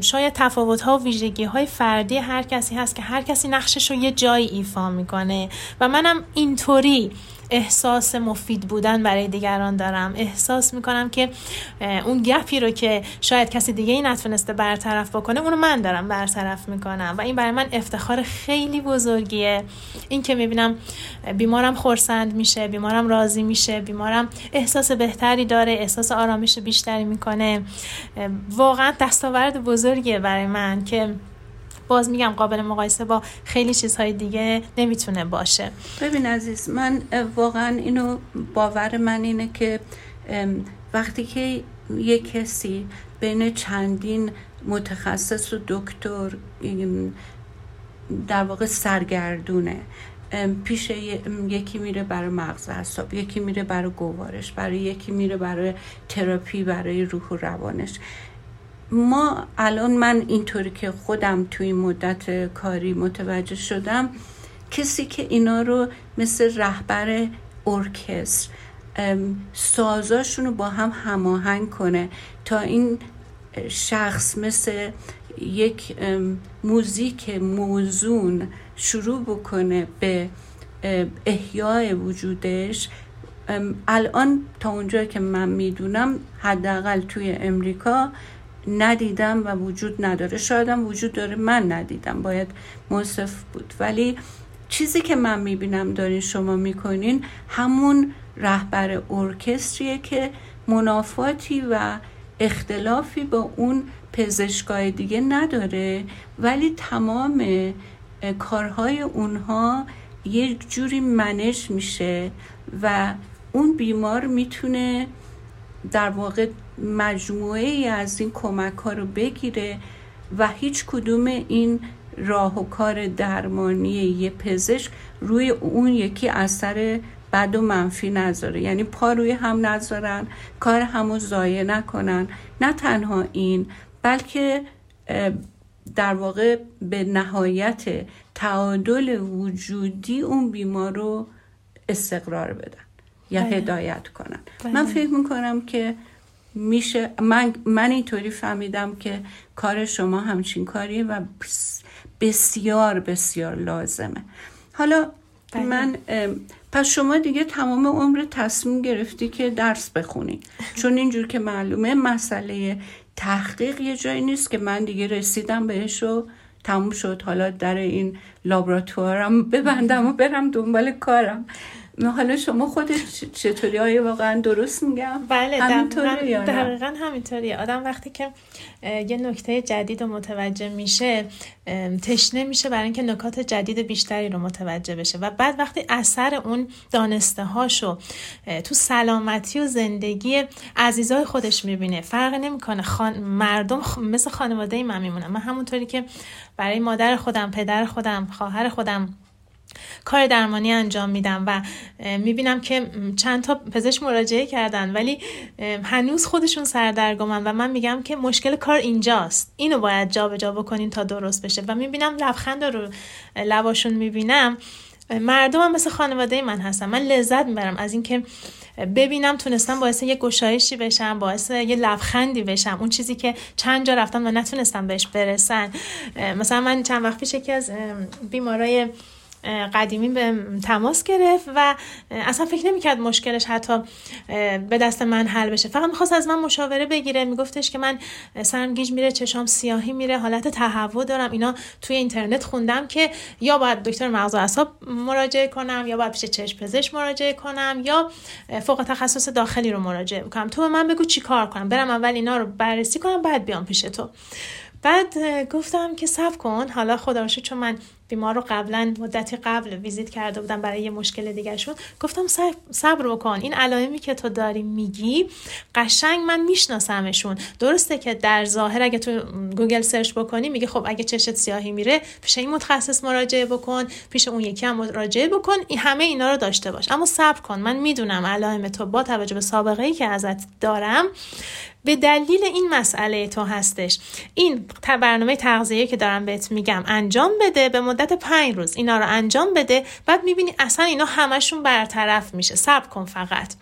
شاید تفاوت ها و ویژگی های فردی هر کسی هست که هر کسی نقشش رو یه جایی ایفا می‌کنه. و منم اینطوری احساس مفید بودن برای دیگران دارم. احساس می‌کنم که اون گپی رو که شاید کسی دیگه ای نتونسته برطرف بکنه اونو من دارم برطرف می‌کنم. و این برای من افتخار خیلی بزرگیه. این که می‌بینم بیمارم خورسند میشه بیمارم راضی میشه بیمارم احساس بهتری داره احساس آرامش بیشتری می‌کنه. واقعا دستاورد بزرگیه برای من که باز میگم قابل مقایسه با خیلی چیزهای دیگه نمی‌تونه باشه. ببین عزیز من واقعا اینو باور من اینه که وقتی که یه کسی بین چندین متخصص و دکتر در واقع سرگردونه پیش یکی میره برای مغز حساب یکی میره برای گوارش برای یکی میره برای تراپی برای روح و روانش. ما الان من اینطوری که خودم توی مدت کاری متوجه شدم کسی که اینا رو مثل رهبر ارکستر سازاشون رو با هم هماهنگ کنه تا این شخص مثل یک موزیک موزون شروع بکنه به احیای وجودش. الان تا اونجا که من می‌دونم حداقل توی امریکا ندیدم و وجود نداره. شایدم وجود داره من ندیدم. باید موصف بود. ولی چیزی که من می‌بینم دارین شما می‌کنین همون رهبر ارکستریه که منافاتی و اختلافی با اون پزشکای دیگه نداره. ولی تمام کارهای اونها یه جوری منش میشه و اون بیمار می‌تونه در واقع مجموعه ای از این کمک ها رو بگیره و هیچ کدوم این راه و کار درمانی یه پزشک روی اون یکی اثر بد و منفی نذاره. یعنی پا روی هم نذارن کار همو ضایع نکنن. نه تنها این بلکه در واقع به نهایت تعادل وجودی اون بیمار رو استقرار بدن یا بله. هدایت کنن بله. من فکر می‌کنم که میشه من, من اینطوری فهمیدم که کار شما همچین کاریه و بسیار بسیار لازمه حالا بله. من پس شما دیگه تمام عمر تصمیم گرفتی که درس بخونی [laughs] چون اینجور که معلومه مسئله تحقیق یه جایی نیست که من دیگه رسیدم بهش و تموم شد حالا در این لابراتوارم ببندم و برم دنبال کارم حالا شما خودش چطوری آیا واقعا درست میگم؟ بله دقیقا همینطوریه. آدم وقتی که یه نکته جدید رو متوجه میشه تشنه میشه برای اینکه نکات جدید بیشتری رو متوجه بشه. و بعد وقتی اثر اون دانسته هاشو تو سلامتی و زندگی عزیزای خودش می‌بینه فرق نمی‌کنه. خان... مردم مثل خانواده من میمونن من همونطوری که برای مادر خودم پدر خودم خواهر خودم کار درمانی انجام میدم و می‌بینم که چند تا پزشک مراجعه کردن ولی هنوز خودشون سردرگمن و من میگم که مشکل کار اینجاست. اینو باید جابجا جا بکنین تا درست بشه. و می‌بینم لبخند رو لباشون می‌بینم. مردم مثل خانواده من هستن. من لذت می‌برم از اینکه ببینم تونستم باعث یه گشایشی بشم باعث یه لبخندی بشم. اون چیزی که چند جا رفتم و نتونستم بهش برسن. مثلا من چند وقت پیش یکی از بیمارای قدیمی به تماس گرفت و اصلا فکر نمی‌کرد مشکلش حتی به دست من حل بشه. فقط می‌خواست از من مشاوره بگیره. میگفتش که من سرم گیج میره چشام سیاهی میره حالت تهوع دارم. اینا توی اینترنت خوندم که یا باید دکتر مغز و اعصاب مراجعه کنم یا باید پیش چشم پزشک مراجعه کنم یا فوق تخصص داخلی رو مراجعه کنم. تو به من بگو چی کار کنم. برم اول اینا رو بررسی کنم بعد بیام پیش تو. بعد گفتم که صبر کن. حالا خدا چون من بیمار رو قبلا مدتی قبل ویزیت کرده بودم برای یه مشکل دیگه شد گفتم صبر بکن. این علائمی که تو داری میگی قشنگ من میشناسمشون. درسته که در ظاهر اگه تو Google search بکنی میگه خب اگه چشت سیاهی میره پیش این متخصص مراجعه بکن پیش اون یکی هم مراجعه بکن این همه اینا رو داشته باش. اما صبر کن. من می‌دونم علائم تو با توجه به سابقه ای که ازت دارم به دلیل این مسئله تو هستش. این برنامه تغذیه که دارم بهت میگم انجام بده به مدت پنج روز اینا رو انجام بده بعد می‌بینی اصلا اینا همشون برطرف میشه. صبر کن فقط.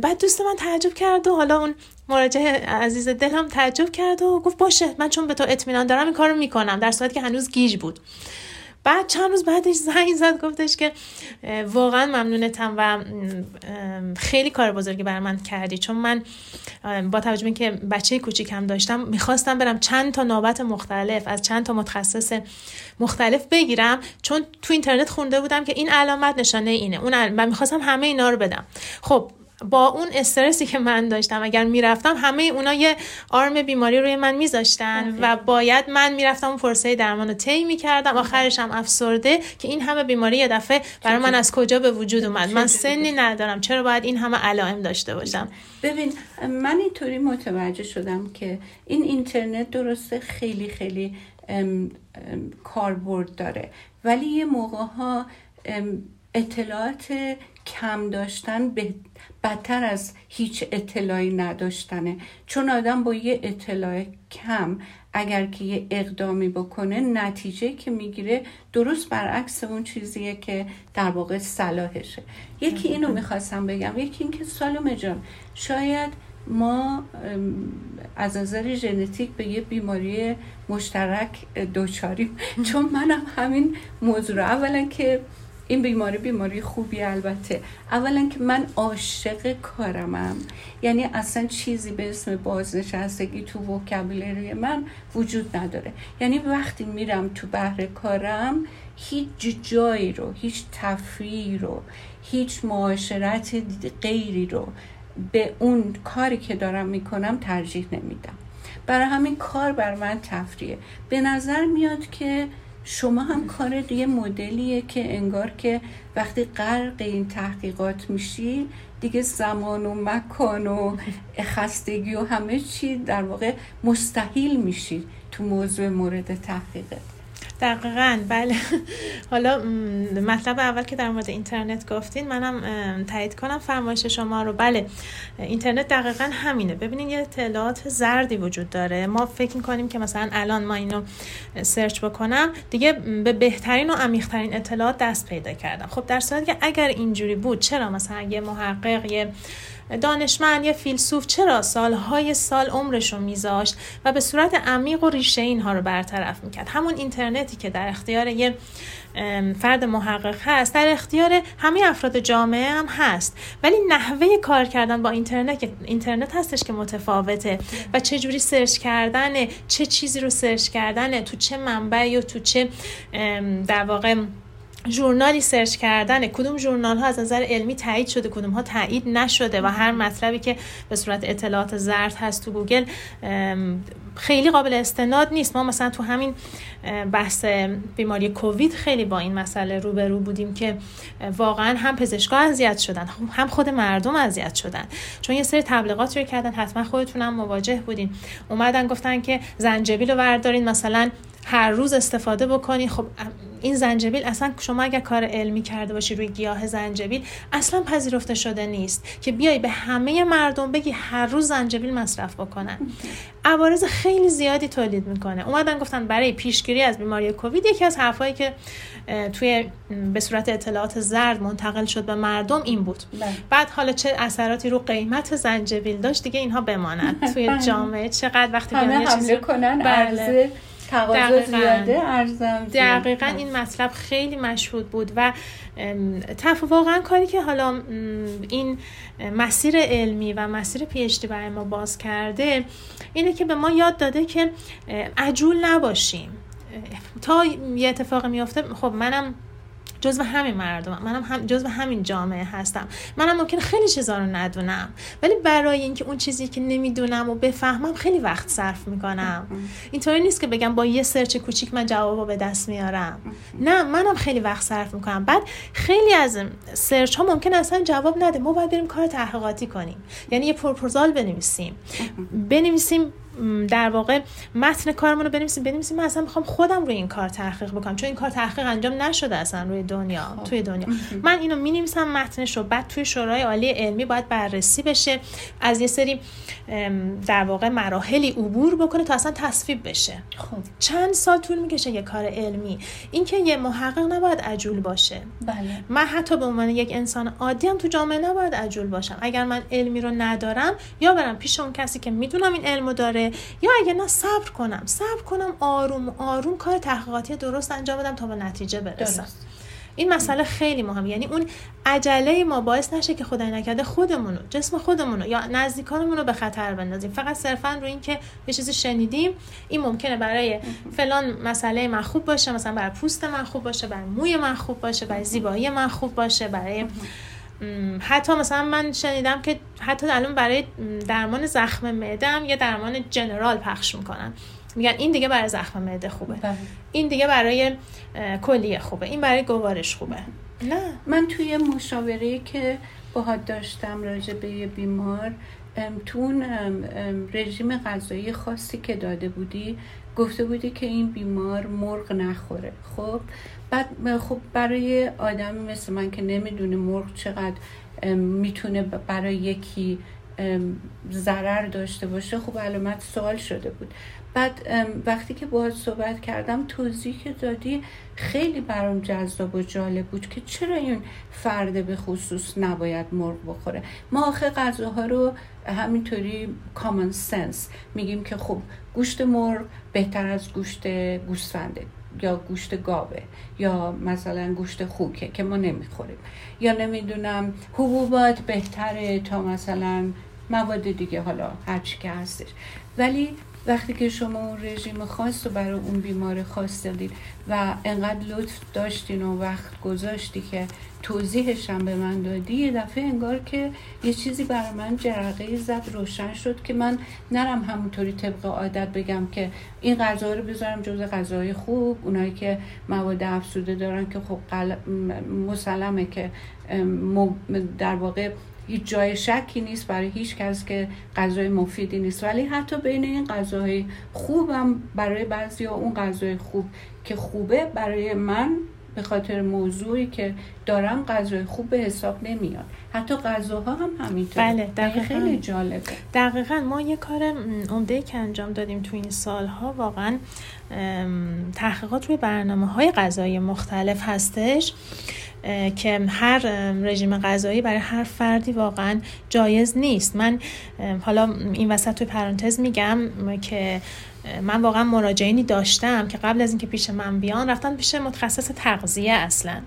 بعد دوست من تعجب کرد و حالا اون مراجع عزیز دلم تعجب کرد و گفت باشه من چون به تو اطمینان دارم این کارو می‌کنم. در صورتی که هنوز گیج بود. بعد چند روز بعدش زنگ زد گفتش که واقعا ممنونتم و خیلی کار بزرگی بر من کردی. چون من با توجه به که بچه کوچیکم داشتم می‌خواستم برم چند تا نوبت مختلف از چند تا متخصص مختلف بگیرم. چون تو اینترنت خونده بودم که این علامت نشانه اینه. اون و می‌خواستم همه اینا رو بدم. خب با اون استرسی که من داشتم اگر می‌رفتم همه اونا یه آرم بیماری روی من میذاشتن و باید من می‌رفتم اون فرصه درمان رو طی می‌کردم. آخرش هم افسرده که این همه بیماری یه دفعه برای من از کجا به وجود اومد؟ من سنی ندارم. چرا باید این همه علائم داشته باشم؟ ببین من اینطوری متوجه شدم که این اینترنت درسته خیلی خیلی کاربرد داره. ولی یه موقع ها اطلاعات کم داشتن بدتر از هیچ اطلاعی نداشتنه. چون آدم با یه اطلاع کم اگر که یه اقدامی بکنه نتیجه که می‌گیره درست برعکس اون چیزیه که در واقع صلاحشه. یکی اینو می‌خواستم بگم. یکی اینکه سالم جان شاید ما از نظر ژنتیک به یه بیماری مشترک دوچاریم چون منم همین موضوع اولا که این بیماری بیماری خوبی البته. اولا که من عاشق کارمم. یعنی اصلا چیزی به اسم بازنشستگی تو وکابلری من وجود نداره. یعنی وقتی میرم تو بحر کارم هیچ جایی رو هیچ تفریح رو هیچ معاشرت غیری رو به اون کاری که دارم می‌کنم ترجیح نمیدم. برای همین کار بر من تفریه به نظر میاد که شما هم کار دیگه مدلیه که انگار که وقتی غرق این تحقیقات میشی دیگه زمان و مکان و خستگی و همه چی در واقع مستحیل میشی تو موضوع مورد تحقیقت. دقیقا بله. حالا مطلب اول که در مورد اینترنت گفتین منم تایید کنم فرمایش شما رو. بله اینترنت دقیقا همینه. ببینین یه اطلاعات زردی وجود داره. ما فکر می‌کنیم که مثلا الان ما اینو سرچ بکنم دیگه به بهترین و عمیقترین اطلاعات دست پیدا کردم. خب در صورتی که اگر اینجوری بود چرا مثلا یه محقق یه دانشمند یا فیلسوف چرا سالهای سال عمرش رو میذاشت و به صورت عمیق و ریشه اینها رو برطرف می‌کرد؟ همون اینترنت صلاحیتی که در اختیار یه فرد محقق هست در اختیار همه افراد جامعه هم هست. ولی نحوه کار کردن با اینترنت اینترنت هستش که متفاوته و چه جوری search کردن چه چیزی رو search کردن تو چه منبع یا تو چه در واقع ژورنالی search کردن. کدوم ژورنال ها از نظر علمی تایید شده کدوم ها تایید نشده و هر مطلبی که به صورت اطلاعات زرد هست تو گوگل خیلی قابل استناد نیست. ما مثلا تو همین بحث بیماری کووید خیلی با این مسئله روبرو بودیم که واقعا هم پزشکا اذیت شدن هم خود مردم اذیت شدن. چون یه سری تبلیغات رو کردن حتما خودتونم مواجه بودین. اومدن گفتن که زنجبیل رو بردارین مثلا هر روز استفاده بکنی. خب این زنجبیل اصلا شما اگر کار علمی کرده باشی روی گیاه زنجبیل اصلا پذیرفته شده نیست که بیای به همه مردم بگی هر روز زنجبیل مصرف بکنن. عوارض خیلی زیادی تولید می‌کنه. اومدن گفتن برای پیشگیری از بیماری کووید یکی از حرفایی که توی به صورت اطلاعات زرد منتقل شد به مردم این بود. بله. بعد حالا چه اثراتی رو قیمت زنجبیل داشت دیگه اینها بمانند [laughs] توی جامعه چقدر وقتی همه حمله کنن بله. زیاده ارزم دقیقا این مطلب خیلی مشهود بود و تف واقعا کاری که حالا این مسیر علمی و مسیر پیشتی برای ما باز کرده اینه که به ما یاد داده که عجول نباشیم. تا یه اتفاق میافته خب منم جزو همین مردم منم هم جزو همین جامعه هستم. منم ممکن خیلی چیزا رو ندونم. ولی برای اینکه اون چیزی که نمی‌دونم و بفهمم خیلی وقت صرف می‌کنم. اینطوری نیست که بگم با یه search کوچیک من جوابو به دست میارم. نه منم خیلی وقت صرف می‌کنم. بعد خیلی از search ها ممکن اصلا جواب نده. ما باید بریم کار تحقیقاتی کنیم. یعنی یه پروپوزال بنویسیم. بنویسیم در واقع متن کارمون رو بنویسیم بنویسیم. من اصلا می‌خوام خودم روی این کار تحقیق بکنم چون این کار تحقیق انجام نشده اصلا روی دنیا خب. توی دنیا. [laughs] من اینو می نویسم متنش رو بعد توی شورای عالی علمی باید بررسی بشه از یه سری در واقع مراحلی عبور بکنه تا اصلا تصویب بشه. خب. چند سال طول می‌کشه یه کار علمی. اینکه یه محقق نباید عجول باشه. بله. من حتی به عنوان یک انسان عادی هم تو جامعه نباید عجول باشم. اگر من علمی رو ندارم یا برم پیش اون کسی که می‌دونم این علمو داره یا اگه نه صبر کنم. صبر کنم آروم آروم کار تحقیقاتی درست انجام بدم تا به نتیجه برسم. این مسئله خیلی مهم. یعنی اون عجله ما باعث نشه که خدای نکرده خودمونو جسم خودمونو یا نزدیکانمون رو به خطر بندازیم. فقط صرفا روی اینکه یه چیزی شنیدیم این ممکنه برای فلان مسئله من خوب باشه مثلا برای پوست من خوب باشه برای موی من خوب باشه برای زیبایی من خوب باشه برای حتی مثلا من شنیدم که حتی الان برای درمان زخم معده یه درمان جنرال پخش می‌کنن. میگن این دیگه برای زخم معده خوبه. بله. این دیگه برای کلیه خوبه. این برای گوارش خوبه. نه. من توی مشاوره که باهات داشتم راجع به یه بیمار تو اون رژیم غذایی خاصی که داده بودی گفته بودی که این بیمار مرغ نخوره. خب؟ بعد خب برای آدم مثل من که نمی‌دونه مرغ چقدر می‌تونه برای یکی ضرر داشته باشه خب علامت سوال شده بود. بعد وقتی که باهات صحبت کردم توضیح که دادی خیلی برام جذاب و جالب بود که چرا این فرد به خصوص نباید مرغ بخوره. ما آخه غذاها رو همینطوری کامن سنس میگیم که خب گوشت مرغ بهتر از گوشت گوسفنده. یا گوشت گاوه یا مثلا گوشت خوکه که ما نمی‌خوریم. یا نمی‌دونم حبوبات بهتره تا مثلا مواد دیگه حالا هرچی که هستش. ولی وقتی که شما اون رژیم خاص رو برای اون بیمار خاص دادید و انقدر لطف داشتین و وقت گذاشتی که توضیحش هم به من دادی یه دفعه انگار که یه چیزی برای من جرقه زد روشن شد که من نرم همونطوری طبق عادت بگم که این غذا رو بذارم جز غذای خوب. اونایی که مواد افسوده دارن که خب مسلمه که در واقع هیچ جای شکی نیست برای هیچ کس که غذای مفیدی نیست. ولی حتی بین این غذاهای خوبم برای بعضی ها اون غذای خوب که خوبه برای من به خاطر موضوعی که دارم غذای خوب به حساب نمیاد. حتی غذاها هم همینطور بله دقیقا. خیلی جالبه. دقیقا. ما یه کار عمده که انجام دادیم تو این سالها واقعا تحقیقات روی برنامه های غذایی مختلف هستش. که هر رژیم غذایی برای هر فردی واقعا جایز نیست. من حالا این وسط توی پرانتز میگم که من واقعا مراجعینی داشتم که قبل از اینکه پیش من بیان رفتن پیش متخصص تغذیه اصلا.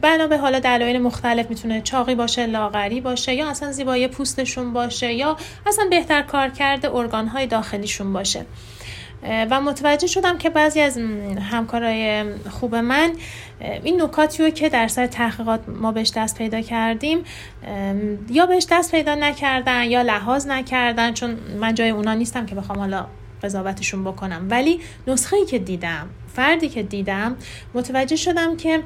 بنا به حالا دلایل مختلف می‌تونه چاقی باشه لاغری باشه یا اصلا زیبایی پوستشون باشه یا اصلا بهتر کار کرده ارگانهای داخلیشون باشه. و متوجه شدم که بعضی از همکارای خوب من این نکاتی رو که در سر تحقیقات ما بهش دست پیدا کردیم یا بهش دست پیدا نکردن یا لحاظ نکردن چون من جای اونا نیستم که بخوام حالا قضاوتشون بکنم. ولی نسخه ای که دیدم فردی که دیدم متوجه شدم که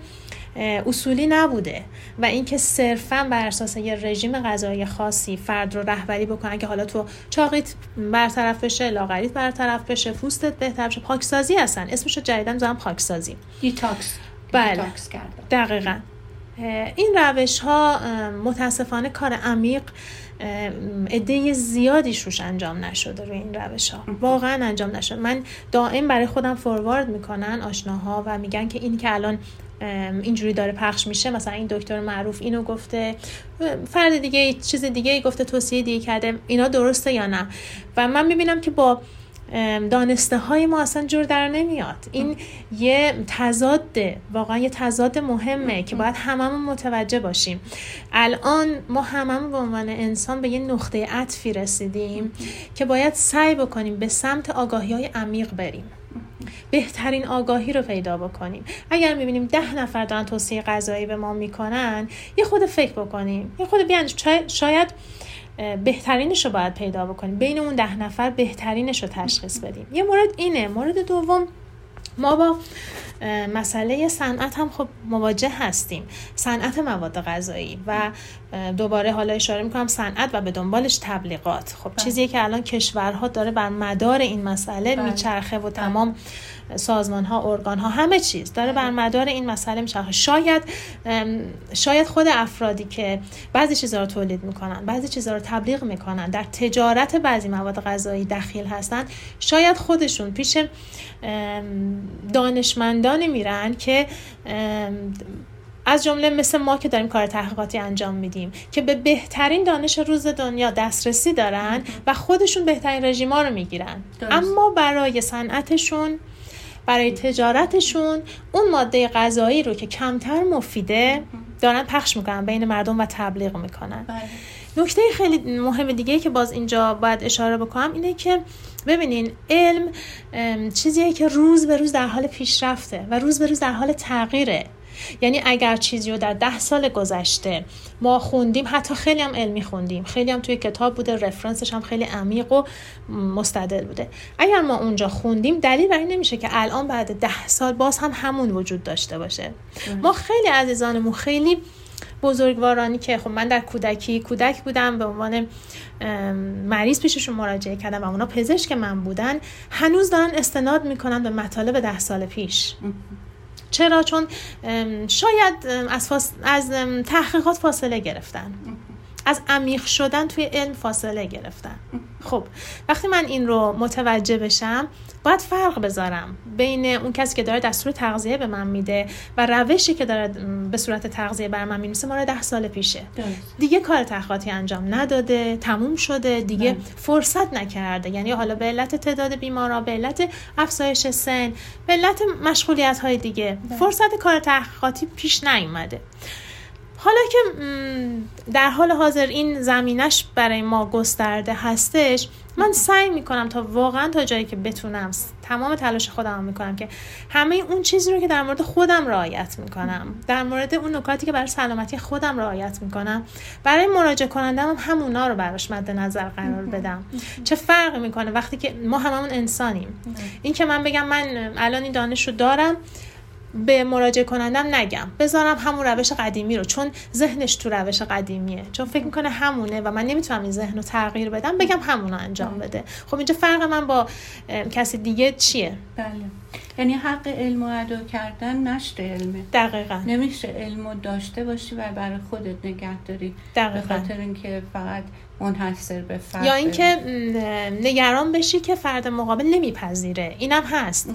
اصولی نبوده و اینکه صرفا بر اساس یه رژیم غذایی خاصی فرد رو رهبری بکنه که حالا تو چاقیت برطرف بشه لاغریت برطرف بشه پوستت بهتر بشه پاکسازی هستن. اسمش رو جدیدن زدم پاکسازی. detox. بله. دقیقا. این روش ها متاسفانه کار عمیق عده زیادیش روش انجام نشده روی این روش ها واقعا انجام نشده. من دائم برای خودم فوروارد می‌کنن آشناها و میگن که این که الان اینجوری داره پخش میشه. مثلا این دکتر معروف اینو گفته. فرد دیگه چیز دیگه گفته توصیه دیگه کرده. اینا درسته یا نه؟ و من می‌بینم که با دانسته های ما اصلا جور در نمیاد. این یه تضاده واقعا یه تضاد مهمه که باید هممون متوجه باشیم. الان ما هممون به عنوان انسان به یه نقطه عطفی رسیدیم که باید سعی بکنیم به سمت آگاهی های عمیق بریم. بهترین آگاهی رو پیدا بکنیم. اگر می‌بینیم ده نفر دارن توصیه غذایی به ما می‌کنن یه خود فکر بکنیم. یه خود بیان شاید بهترینش رو باید پیدا بکنیم. بین اون ده نفر بهترینش رو تشخیص بدیم. یه مورد اینه مورد دوم ما با مسئله صنعت هم خب مواجه هستیم صنعت مواد غذایی و دوباره حالا اشاره می‌کنم صنعت و به دنبالش تبلیغات خب بله. چیزی که الان کشورها داره بر مدار این مسئله بله. میچرخه و بله. تمام سازمان ها ارگان ها همه چیز داره بر مدار این مسئله میچرخه شاید شاید خود افرادی که بعضی چیزها رو تولید می‌کنن بعضی چیزها رو تبلیغ می‌کنن در تجارت بعضی مواد غذایی دخیل هستن شاید خودشون پیش دانشمندانی میرن که از جمله مثل ما که داریم کار تحقیقاتی انجام میدیم که به بهترین دانش روز دنیا دسترسی دارن و خودشون بهترین رژیما رو می‌گیرن. اما برای صنعتشون برای تجارتشون اون ماده غذایی رو که کمتر مفیده دارن پخش می‌کنن بین مردم و تبلیغ می‌کنن. بله. نکته خیلی مهم دیگه که باز اینجا باید اشاره بکنم اینه که ببینین علم چیزیه که روز به روز در حال پیشرفته و روز به روز در حال تغییره. یعنی اگر چیزی رو در ده سال گذشته ما خوندیم حتی خیلی هم علمی خوندیم. خیلی هم توی کتاب بوده رفرنسش هم خیلی عمیق و مستدل بوده. اگر ما اونجا خوندیم دلیل بر این نمیشه که الان بعد ده سال باز هم همون وجود داشته باشه. ما خیلی عزیزانمون خیلی بزرگوارانی که خب من در کودکی کودک بودم به عنوان مریض پیششون مراجعه کردم و اونا پزشک من بودن هنوز دارن استناد می‌کنن به مطالب ده سال پیش. چرا؟ چون شاید از, از تحقیقات فاصله گرفتن. از عمیق شدن توی علم فاصله گرفتن. خب وقتی من این رو متوجه بشم باید فرق بذارم بین اون کسی که داره دستور تغذیه به من میده و روشی که داره به صورت تغذیه بر من میمیسه مال ده سال پیشه. دیگه کار تحقیقاتی انجام نداده تموم شده دیگه فرصت نکرده. یعنی حالا به علت تعداد بیمارا به علت افزایش سن به علت مشغولیت های دیگه فرصت کار تحقیقاتی پیش نیومده. حالا که در حال حاضر این زمینش برای ما گسترده هستش من سعی می‌کنم تا واقعا تا جایی که بتونم تمام تلاش خودم می‌کنم که همه اون چیزی رو که در مورد خودم رعایت می‌کنم در مورد اون نکاتی که برای سلامتی خودم رعایت می‌کنم برای مراجعه کنندم هم همونا رو براش مد نظر قرار بدم. چه فرقی می‌کنه وقتی که ما هممون انسانیم؟ این که من بگم من الان این دانش رو دارم به مراجعه کنندم نگم. بذارم همون روش قدیمی رو چون ذهنش تو روش قدیمیه. چون فکر می‌کنه همونه و من نمی‌تونم این ذهن رو تغییر بدم بگم همون رو انجام بده. خب اینجا فرق من با کسی دیگه چیه؟ بله. یعنی حق علم و ادا کردن نشر علمه. دقیقا. نمیشه علم داشته باشی و برای خودت نگه داری. به خاطر اینکه فقط منحصر به فرد. یا اینکه نگران بشی که فرد مقابل نمیپذیره. اینم هست.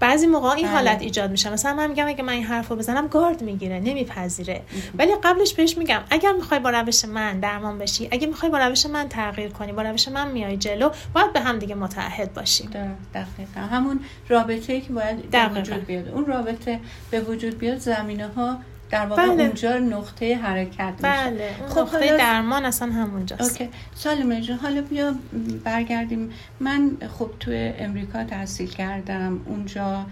بعضی موقع این بله. حالت ایجاد میشه. مثلا من میگم اگه من این حرفو بزنم گارد می‌گیره نمیپذیره. ولی قبلش بهش میگم اگر می‌خوای با روش من درمان بشی اگه می‌خوای با روش من تغییر کنی با روش من میای جلو باید به هم دیگه متعهد باشیم دقیقا. همون رابطه که باید به وجود بیاد. اون رابطه به وجود بیاد زمینه ها در واقع بله. اونجا نقطه حرکت میشه. بله. خب نقطه درمان اصلا همونجاست. اوکی. سالمه جان حالا بیا برگردیم. من خب توی امریکا تحصیل کردم. اونجا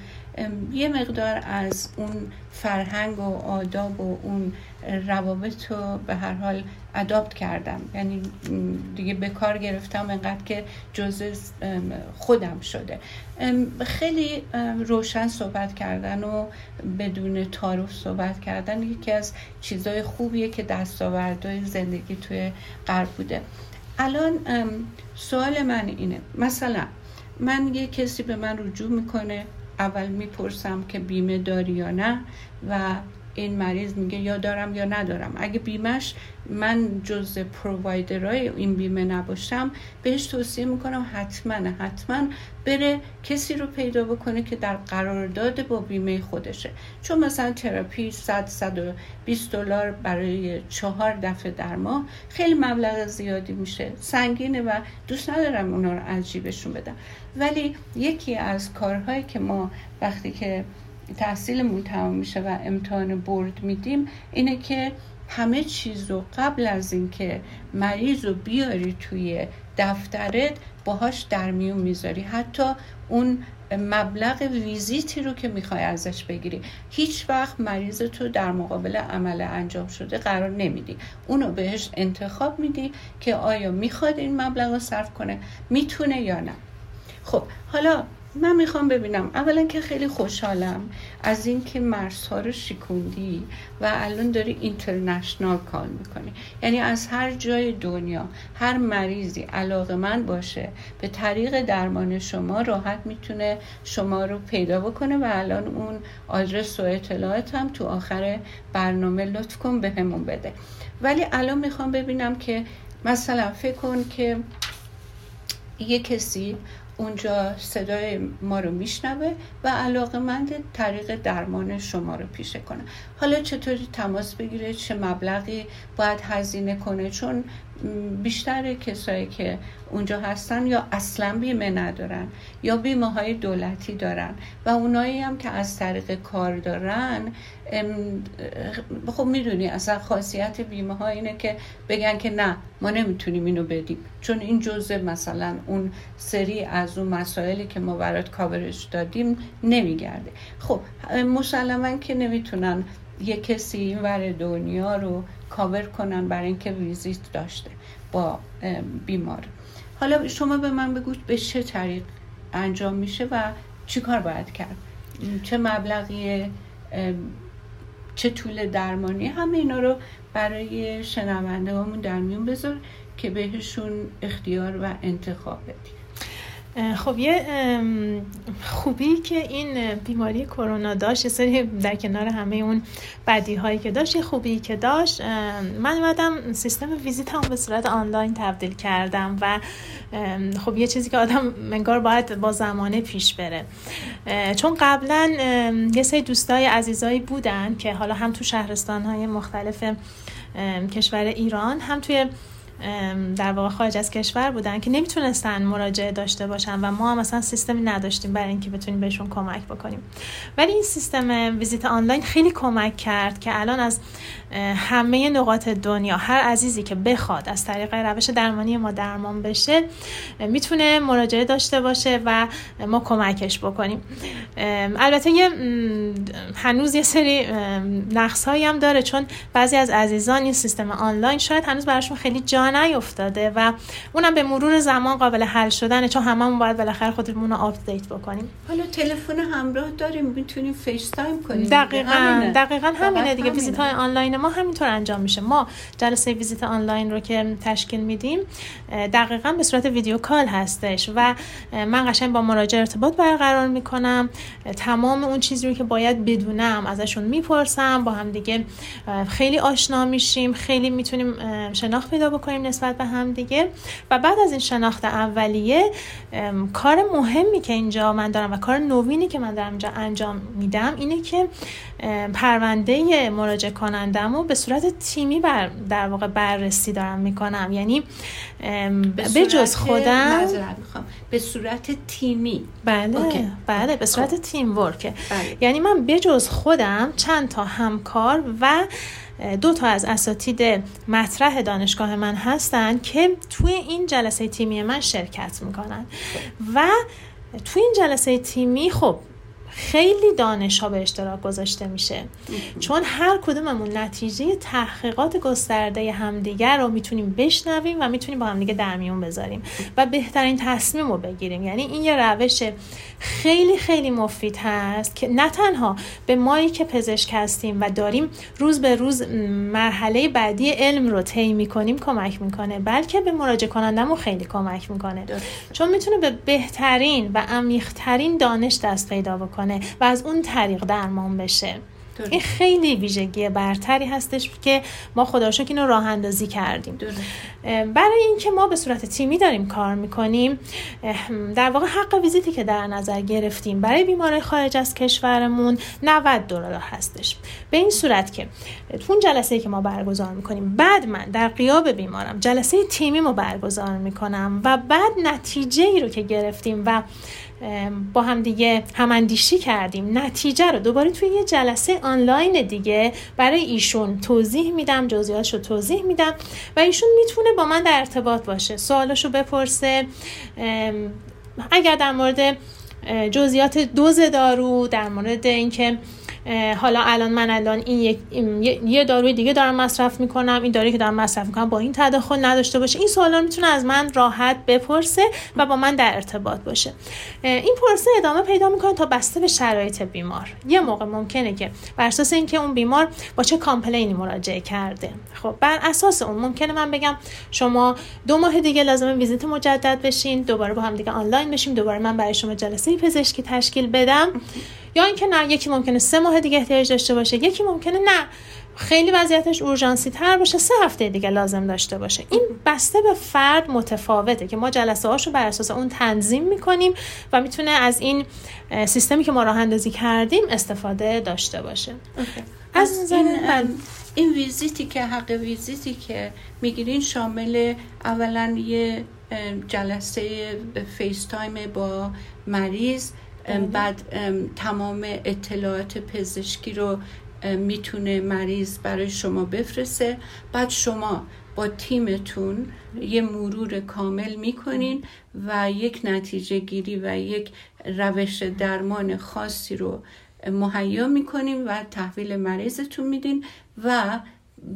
یه مقدار از اون فرهنگ و آداب و اون روابط رو به هر حال ادابت کردم. یعنی دیگه به کار گرفتم انقدر که جزء خودم شده. خیلی روشن صحبت کردن و بدون تعارف صحبت کردن یکی از چیزهای خوبیه که دستاوردهای زندگی توی غرب بوده. الان سوال من اینه. مثلا من یه کسی به من رجوع می‌کنه اول می‌پرسم که بیمه داری یا نه و این مریض میگه یا دارم یا ندارم. اگه بیمش من جز پرووایدرهای این بیمه نباشم بهش توصیه می‌کنم حتما حتما بره کسی رو پیدا بکنه که در قرارداد با بیمه خودشه. چون مثلا تراپی 100 120 دلار برای چهار دفعه در ماه خیلی مبلغ زیادی میشه. سنگینه و دوست ندارم اونا رو از جیبشون بدم. ولی یکی از کارهایی که ما وقتی که تحصیلمون تمام میشه و امتحان برد میدیم اینه که همه چیز رو قبل از اینکه مریض رو بیاری توی دفترت باهاش در میون می‌ذاری. حتی اون مبلغ ویزیتی رو که می‌خوای ازش بگیری. هیچ وقت مریض تو در مقابل عمل انجام شده قرار نمیدی. اونو بهش انتخاب میدی که آیا می‌خواد این مبلغ رو صرف کنه می‌تونه یا نه. خب حالا من می‌خوام ببینم. اولا که خیلی خوشحالم از اینکه مرزها رو شکوندی و الان داری اینترنشنال کار می‌کنی. یعنی از هر جای دنیا هر مریضی علاقه من باشه به طریق درمان شما راحت می‌تونه شما رو پیدا بکنه و الان اون آدرس و اطلاعات هم تو آخر برنامه لطف کن به همون بده. ولی الان می‌خوام ببینم که مثلا فکر کن که یه کسی اونجا صدای ما رو میشنوه و علاقه مند طریق درمان شما رو پیشه کنه. حالا چطوری تماس بگیره؟ چه مبلغی باید هزینه کنه؟ چون بیشتر کسایی که اونجا هستن یا اصلا بیمه ندارن یا بیمه های دولتی دارن و اونایی هم که از طریق کار دارن خب می‌دونی اصلا خاصیت بیمه ها اینه که بگن که نه ما نمی‌تونیم اینو بدیم. چون این جزء مثلا اون سری از اون مسائلی که ما برات کاورش دادیم نمیگرده. خب مسلما که نمی‌تونن یه کسی این ور دنیا رو کاور کنن برای اینکه ویزیت داشته با بیمار. حالا شما به من بگو به چه طریق انجام میشه و چی کار باید کرد؟ چه مبلغی چه طول درمانی؟ همه اینا رو برای شنونده همون در میون بذار که بهشون اختیار و انتخاب بدی خب یه خوبی که این بیماری کرونا داشت یه سری در کنار همه اون بدی هایی که داشت یه خوبی که داشت من اومدم سیستم ویزیت هم به صورت آنلاین تبدیل کردم و خب یه چیزی که آدم منگار باید با زمانه پیش بره. چون قبلا یه سری دوستای عزیزایی بودن که حالا هم تو شهرستان های مختلف کشور ایران هم توی در واقع خارج از کشور بودن که نمی‌تونستن مراجعه داشته باشن و ما هم مثلا سیستمی نداشتیم برای اینکه بتونیم بهشون کمک بکنیم. ولی این سیستم ویزیت آنلاین خیلی کمک کرد که الان از همه نقاط دنیا هر عزیزی که بخواد از طریق روش درمانی ما درمان بشه می‌تونه مراجعه داشته باشه و ما کمکش بکنیم. البته یه هنوز یه سری نقص هم داره چون بعضی از عزیزان این سیستم آنلاین شاید هنوز براشون خیلی جا نیفتاده و اونم به مرور زمان قابل حل شدنه چون هممون باید بالاخره خودمون رو update بکنیم. حالا تلفن همراه داریم می‌تونیم FaceTime کنیم دقیقا همینه. دقیقا همینه دیگه. ویزیت های آنلاین ما همینطور انجام میشه. ما جلسه ویزیت آنلاین رو که تشکیل میدیم دقیقا به صورت video call هستش و من قشنگ با مراجع ارتباط برقرار می‌کنم. تمام اون چیزی رو که باید بدونم ازشون می‌پرسم با هم دیگه خیلی آشنا میشیم خیلی می‌تونیم شناخت پیدا بکنیم. نسبت به هم دیگه. و بعد از این شناخت اولیه کار مهمی که اینجا من دارم و کار نوینی که من دارم اینجا انجام میدم اینه که پرونده مراجع کنندم رو به صورت تیمی بر در واقع بررسی دارم می‌کنم. یعنی به جز خودم به صورت تیمی. بله بله به صورت خب. تیم ورکه بله. یعنی من به جز خودم چند تا همکار و دو تا از اساتید مطرح دانشگاه من هستن که توی این جلسه تیمی من شرکت می‌کنن. و توی این جلسه تیمی خب خیلی دانش ها به اشتراک گذاشته میشه. چون هر کدوممون نتیجه تحقیقات گسترده همدیگر رو می‌تونیم بشنویم و می‌تونیم با همدیگه در میون بذاریم و بهترین تصمیم رو بگیریم. یعنی این یه روش خیلی خیلی مفید هست که نه تنها به مایی که پزشک هستیم و داریم روز به روز مرحله بعدی علم رو طی می‌کنیم کمک می‌کنه بلکه به مراجع کنندمون خیلی کمک می‌کنه. چون می‌تونه به بهترین و عمیقترین دانش دست پیدا بکنه. و از اون طریق درمان بشه. این خیلی ویژگی برتری هستش که ما خدا اینو راه اندازی کردیم. برای اینکه ما به صورت تیمی داریم کار می‌کنیم در واقع حق ویزیتی که در نظر گرفتیم برای بیمارای خارج از کشورمون 90 دلار هستش. به این صورت که تو اون جلسه که ما برگزار می‌کنیم بعد من در قیاب بیمارم جلسه تیمی ما برگزار می‌کنم و بعد نتیجه ای رو که گرفتیم و با هم دیگه هماندیشی کردیم. نتیجه رو دوباره توی یه جلسه آنلاین دیگه برای ایشون توضیح میدم جزئیاتش رو توضیح میدم و ایشون می‌تونه با من در ارتباط باشه. سوالش رو اگر در مورد جزئیات دوز دارو در مورد اینکه حالا الان من الان این یک یه داروی دیگه دارم مصرف می‌کنم این دارویی که دارم مصرف می‌کنم با این تداخل نداشته باشه. این سوالا می‌تونه از من راحت بپرسه و با من در ارتباط باشه. این پرسه ادامه پیدا می‌کنه تا بسته به شرایط بیمار. یه موقع ممکنه که بر اساس اینکه اون بیمار با چه کامپلینی مراجعه کرده. خب بر اساس اون ممکنه من بگم شما دو ماه دیگه لازمه ویزیت مجدد بشین دوباره با هم دیگه آنلاین بشیم دوباره من برای شما جلسه پزشکی تشکیل بدم. یا اینکه نه یکی ممکنه سه ماه دیگه احتیاج داشته باشه یکی ممکنه نه. خیلی وضعیتش اورژانسی تر باشه سه هفته دیگه لازم داشته باشه. این بسته به فرد متفاوته که ما جلسه هاشو بر اساس اون تنظیم می‌کنیم و می‌تونه از این سیستمی که ما راه اندازی کردیم استفاده داشته باشه. از نظر این, این ویزیتی که حق ویزیتی که می‌گیرین شامل اولا یه جلسه FaceTime با مریض. بعد تمام اطلاعات پزشکی رو می‌تونه مریض برای شما بفرسته. بعد شما با تیمتون یه مرور کامل می‌کنین و یک نتیجه گیری و یک روش درمان خاصی رو مهیا می‌کنین و تحویل مریضتون میدین و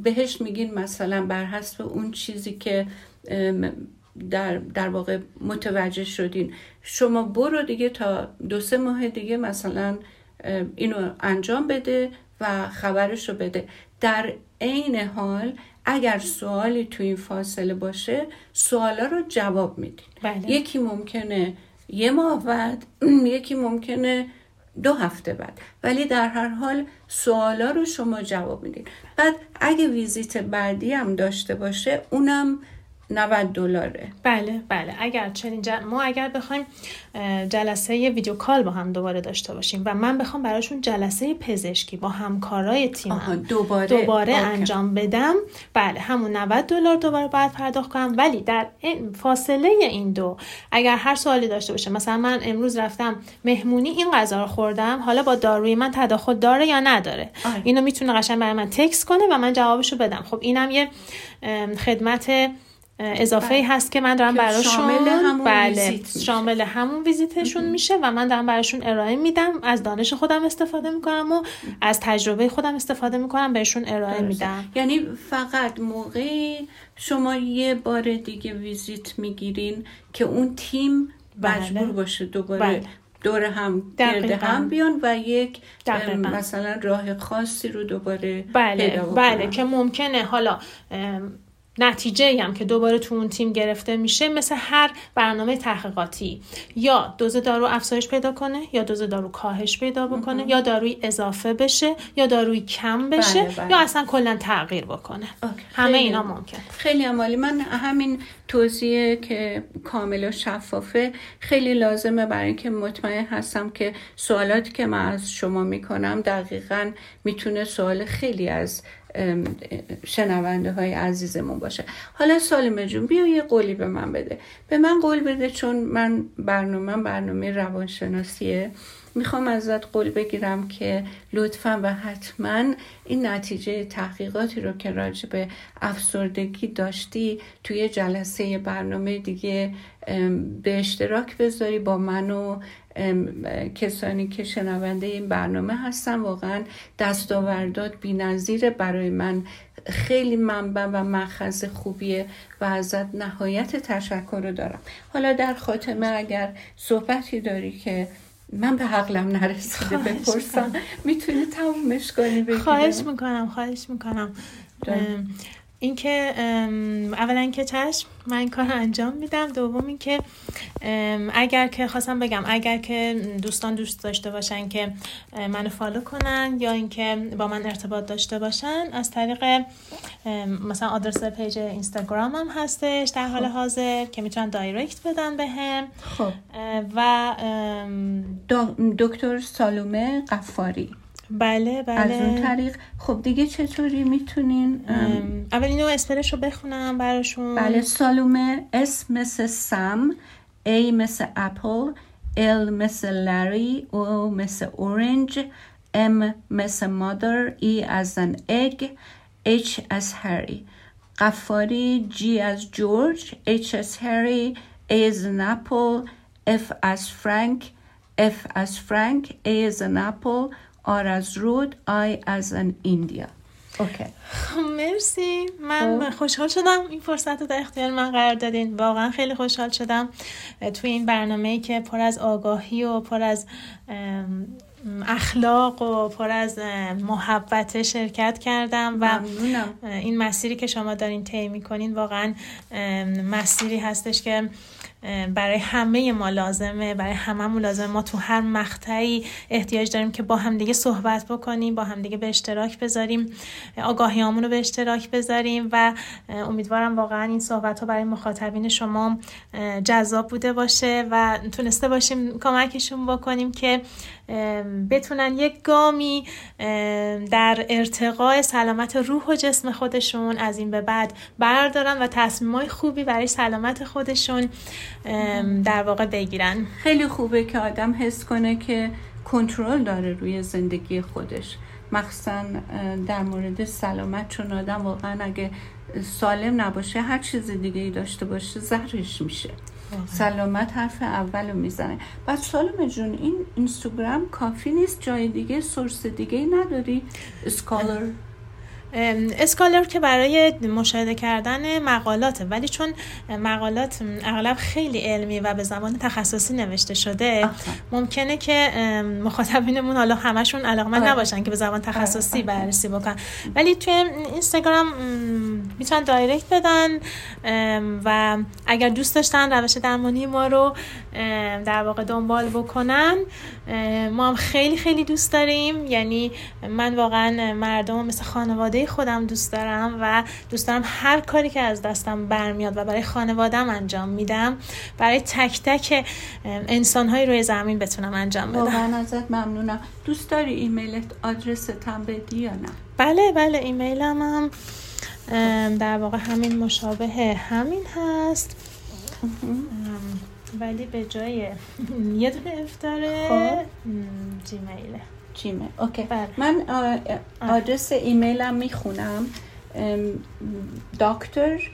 بهش میگین مثلا بر حسب اون چیزی که در, در واقع متوجه شدین. شما برو دیگه تا دو سه ماه دیگه مثلا اینو انجام بده و خبرش رو بده. در عین حال اگر سوالی تو این فاصله باشه سوالا رو جواب میدین. بله. یکی ممکنه یه ماه بعد [clears throat] یکی ممکنه دو هفته بعد. ولی در هر حال سوالا رو شما جواب میدین. بعد اگه ویزیت بعدی هم داشته باشه اونم 90 دلاره. بله بله. اگر چنین ما اگر بخوایم جلسه ویدیو کال با هم دوباره داشته باشیم و من بخوام براشون جلسه پزشکی با همکارای تیم دوباره, دوباره انجام بدم بله همون 90 دلار دوباره باید پرداخت کنم. ولی در این فاصله این دو اگر هر سوالی داشته باشه مثلا من امروز رفتم مهمونی این غذا رو خوردم حالا با داروی من تداخل داره یا نداره؟ اینو می‌تونه قشنگ برای من تکس کنه و من جوابشو بدم. خب اینم یه خدمت اضافه بله. هست که من دارم براشون شامل همون بله ویزیت شامل همون ویزیتشون میشه و من دارم براشون ارائه میدم از دانش خودم استفاده می‌کنم و از تجربه خودم استفاده می‌کنم بهشون ارائه میدم. یعنی فقط موقعی شما یه بار دیگه ویزیت می‌گیرین که اون تیم بله. مجبور باشه دوباره بله. دور هم گرد هم بیان و یک مثلا راه خاصی رو دوباره بله بله که ممکنه. حالا نتیجه هم که دوباره تو اون تیم گرفته میشه مثل هر برنامه تحقیقاتی. یا دوز دارو افزایش پیدا کنه یا دوز دارو کاهش پیدا بکنه یا داروی اضافه بشه یا داروی کم بشه بله، بله. یا اصلا کلا تغییر بکنه. همه اینا ممکن. خیلی عمالی. من همین توضیح که کامل و شفافه خیلی لازمه برای اینکه مطمئن هستم که سوالاتی که من از شما می‌کنم دقیقا می‌تونه سوال خیلی از شنونده های عزیزمون باشه. حالا سالم جون بیا یه قولی به من بده. به من قول بده چون من برنامه برنامه روانشناسیه. می‌خوام ازت قول بگیرم که لطفا و حتما این نتیجه تحقیقاتی رو که راجع به افسردگی داشتی توی جلسه برنامه دیگه به اشتراک بذاری با من و کسانی که شنونده این برنامه هستن واقعا دستاوردات بینظیر برای من خیلی منبع و مخز خوبیه و ازت نهایت تشکر رو دارم. حالا در خاتمه اگر صحبتی داری که من به عقلم نرسیده بپرسم می‌تونی تمومش کنی؟ بگیرم خواهش می‌کنم خواهش می‌کنم. اینکه اولا که چشم من این کار رو انجام میدم دوم اینکه اگر که خواستم بگم اگر که دوستان دوست داشته باشن که منو follow کنن یا اینکه با من ارتباط داشته باشن از طریق مثلا آدرس page اینستاگرام هم هستش در حال خب. حاضر که می‌تونن direct بدن به هم خب. و دکتر سالومه قفاری بله بله از اون طریق. خب دیگه چطوری می‌تونین اول اینو اسپلش رو بخونم براشون. بله سالومه اس مثل سم A مثل اپل L مثل لری O مثل اورنج M مثل مادر E از ان اگ H از هری. غفاری G as George H as Harry A as apple F as Frank F as Frank A as apple R as road I as an India OK. مرسی. من خوشحال شدم. این فرصت رو در اختیار من قرار دادین. واقعا خیلی خوشحال شدم. توی این برنامه که پر از آگاهی و پر از اخلاق و پر از محبت شرکت کردم و این مسیری که شما دارین طی می‌کنین واقعا مسیری هستش که برای همه ما لازمه برای هممون لازمه. ما تو هر مقطعی احتیاج داریم که با همدیگه صحبت بکنیم با همدیگه به اشتراک بذاریم آگاهیامون رو به اشتراک بذاریم و امیدوارم واقعا این صحبت ها برای مخاطبین شما جذاب بوده باشه و تونسته باشیم کمکشون بکنیم که بتونن یک گامی در ارتقاء سلامت روح و جسم خودشون از این به بعد بردارن و تصمیمای خوبی برای سلامت خودشون در واقع بگیرن. خیلی خوبه که آدم حس کنه که کنترل داره روی زندگی خودش. مخصوصا در مورد سلامت چون آدم واقعا اگه سالم نباشه هر چیز دیگه ای داشته باشه زهرش میشه. سلامت حرف اول رو می‌زنه. بعد سالومه جون این اینستاگرام کافی نیست جای دیگه source دیگه نداری؟ Scholar Scholar که برای مشاهده کردن مقالاته ولی چون مقالات اغلب خیلی علمی و به زبان تخصصی نوشته شده ممکنه که مخاطبینمون حالا همشون علاقمند آره. نباشن که به زبان تخصصی آره. بررسی بکنن ولی توی اینستاگرام می‌تونن دایرکت بدن و اگر دوست داشتن روش درمانی ما رو در واقع دنبال بکنن. ما هم خیلی خیلی دوست داریم. یعنی من واقعا مردم مثل خانواده خودم دوست دارم و دوست دارم هر کاری که از دستم برمیاد و برای خانوادم انجام میدم. برای تک تک انسانهایی روی زمین بتونم انجام بدم. واقعا ازت ممنونم. دوست داری ایمیلت آدرس تم بدی یا نه؟ بله بله ایمیلم هم در واقع همین مشابه همین هست. ولی به جای یه دونه F داره Gmail ه. Gmail ه OK. بله. من آدرس ایمیلم می‌خونم. دکتر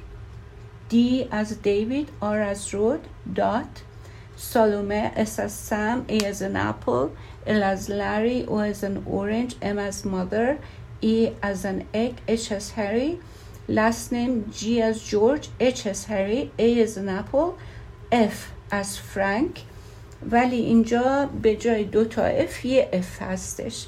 D as David R as road dot سالومه S as Sam A as an apple L as Larry O as an orange M as mother E as an egg H as Harry last name G as George H as Harry A as an apple F as Frank ولی اینجا به جای دو تا F یه F هستش.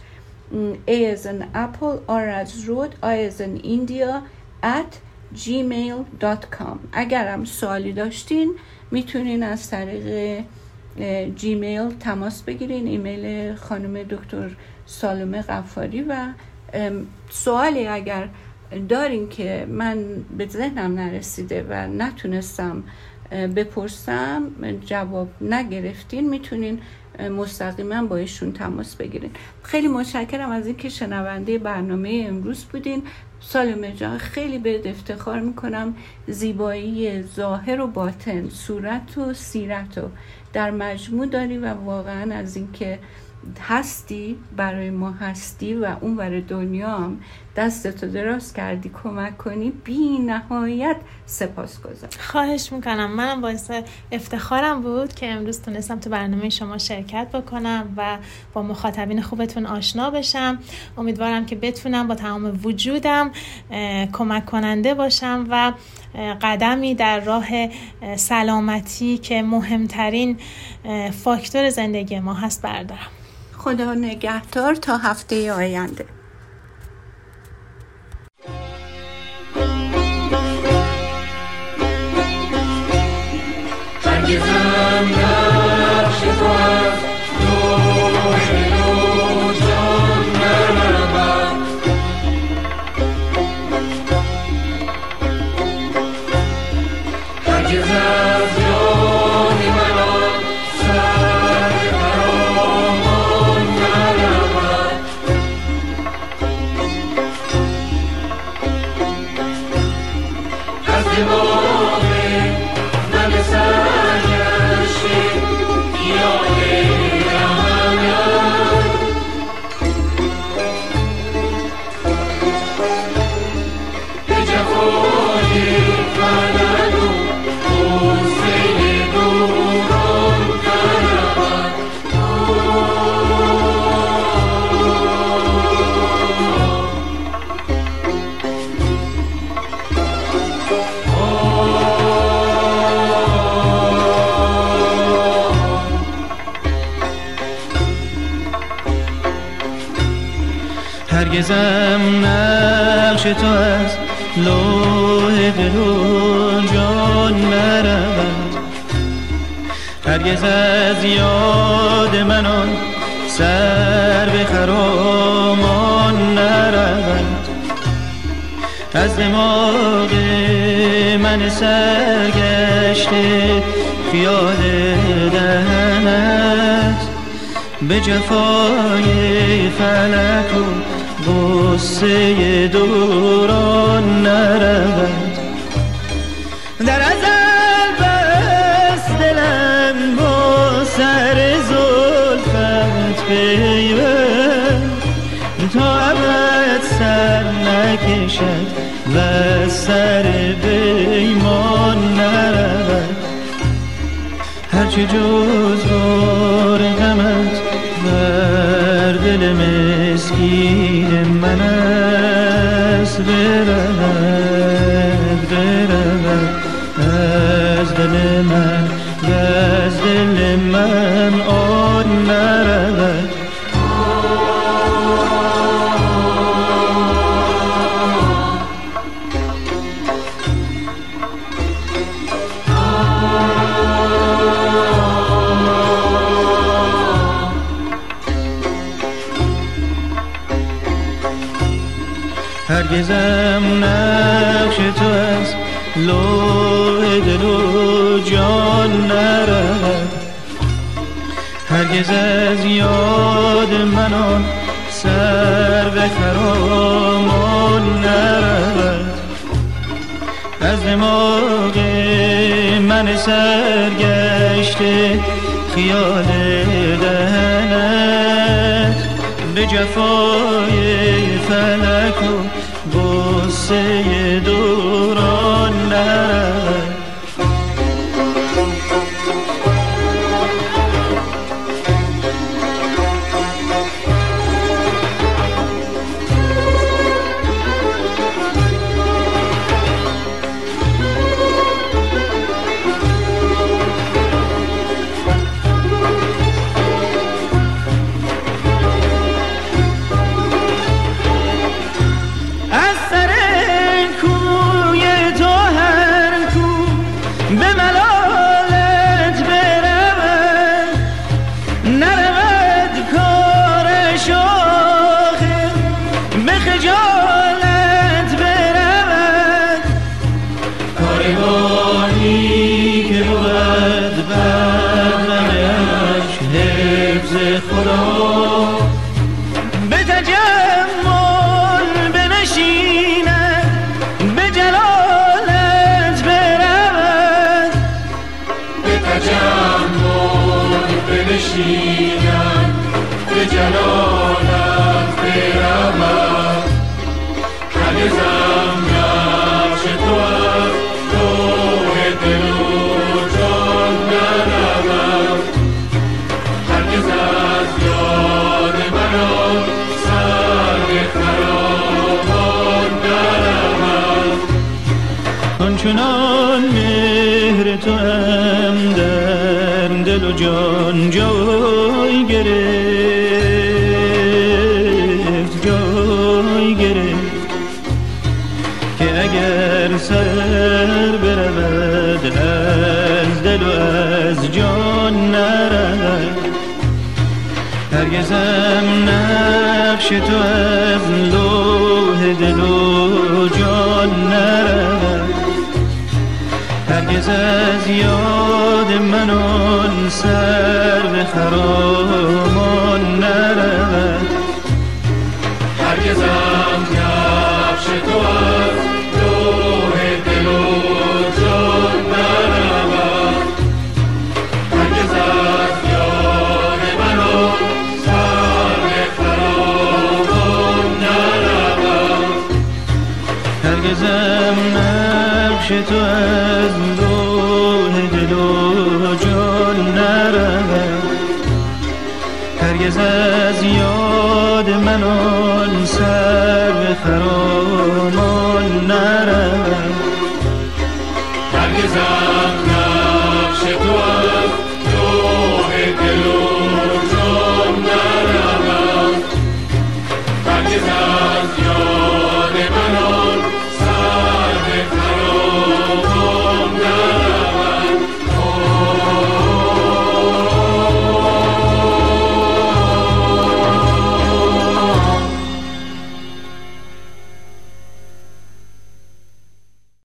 A as an apple, R as road, I as an India at gmail.com اگرم سوالی داشتین می‌تونین از طریق جیمیل تماس بگیرین ایمیل خانم دکتر سالمه غفاری. و سوالی اگر دارین که من به ذهنم نرسیده و نتونستم بپرسم جواب نگرفتین می‌تونین مستقیما با ایشون تماس بگیرین. خیلی متشکرم از اینکه شنونده برنامه امروز بودین. سالم جان خیلی به افتخار می‌کنم. زیبایی ظاهر و باطن صورت و سیرت و در مجموع داری و واقعا از اینکه هستی برای ما هستی و اون برای دنیا هم دستتو دراز کردی کمک کنی بی نهایت سپاس گذار خواهش می‌کنم. منم باعث افتخارم بود که امروز تونستم تو برنامه شما شرکت بکنم و با مخاطبین خوبتون آشنا بشم. امیدوارم که بتونم با تمام وجودم کمک کننده باشم و قدمی در راه سلامتی که مهمترین فاکتور زندگی ما هست بردارم. خدا نگهدار تا هفته آینده. هرگزم تو از لوح دل و جان نرود هرگز از یاد من آن سر به خرامان نرود. از دماغ من سرگشته خیال دهنت. به جفای فلک و غصه دوران نرود. در ازل بس دلم با سر زلفت پیوند. تا ابد سر نکشد و سر بیمان نرود. هرچه جز بار غمت من است هرگز از یاد من آن سر به خرامان نرود. از دماغ من سرگشته خیال دهنت. به جفای فلک Lord. تو از لوح دل و جان نرود. هرگز از یاد من آن سر به خراب 尊。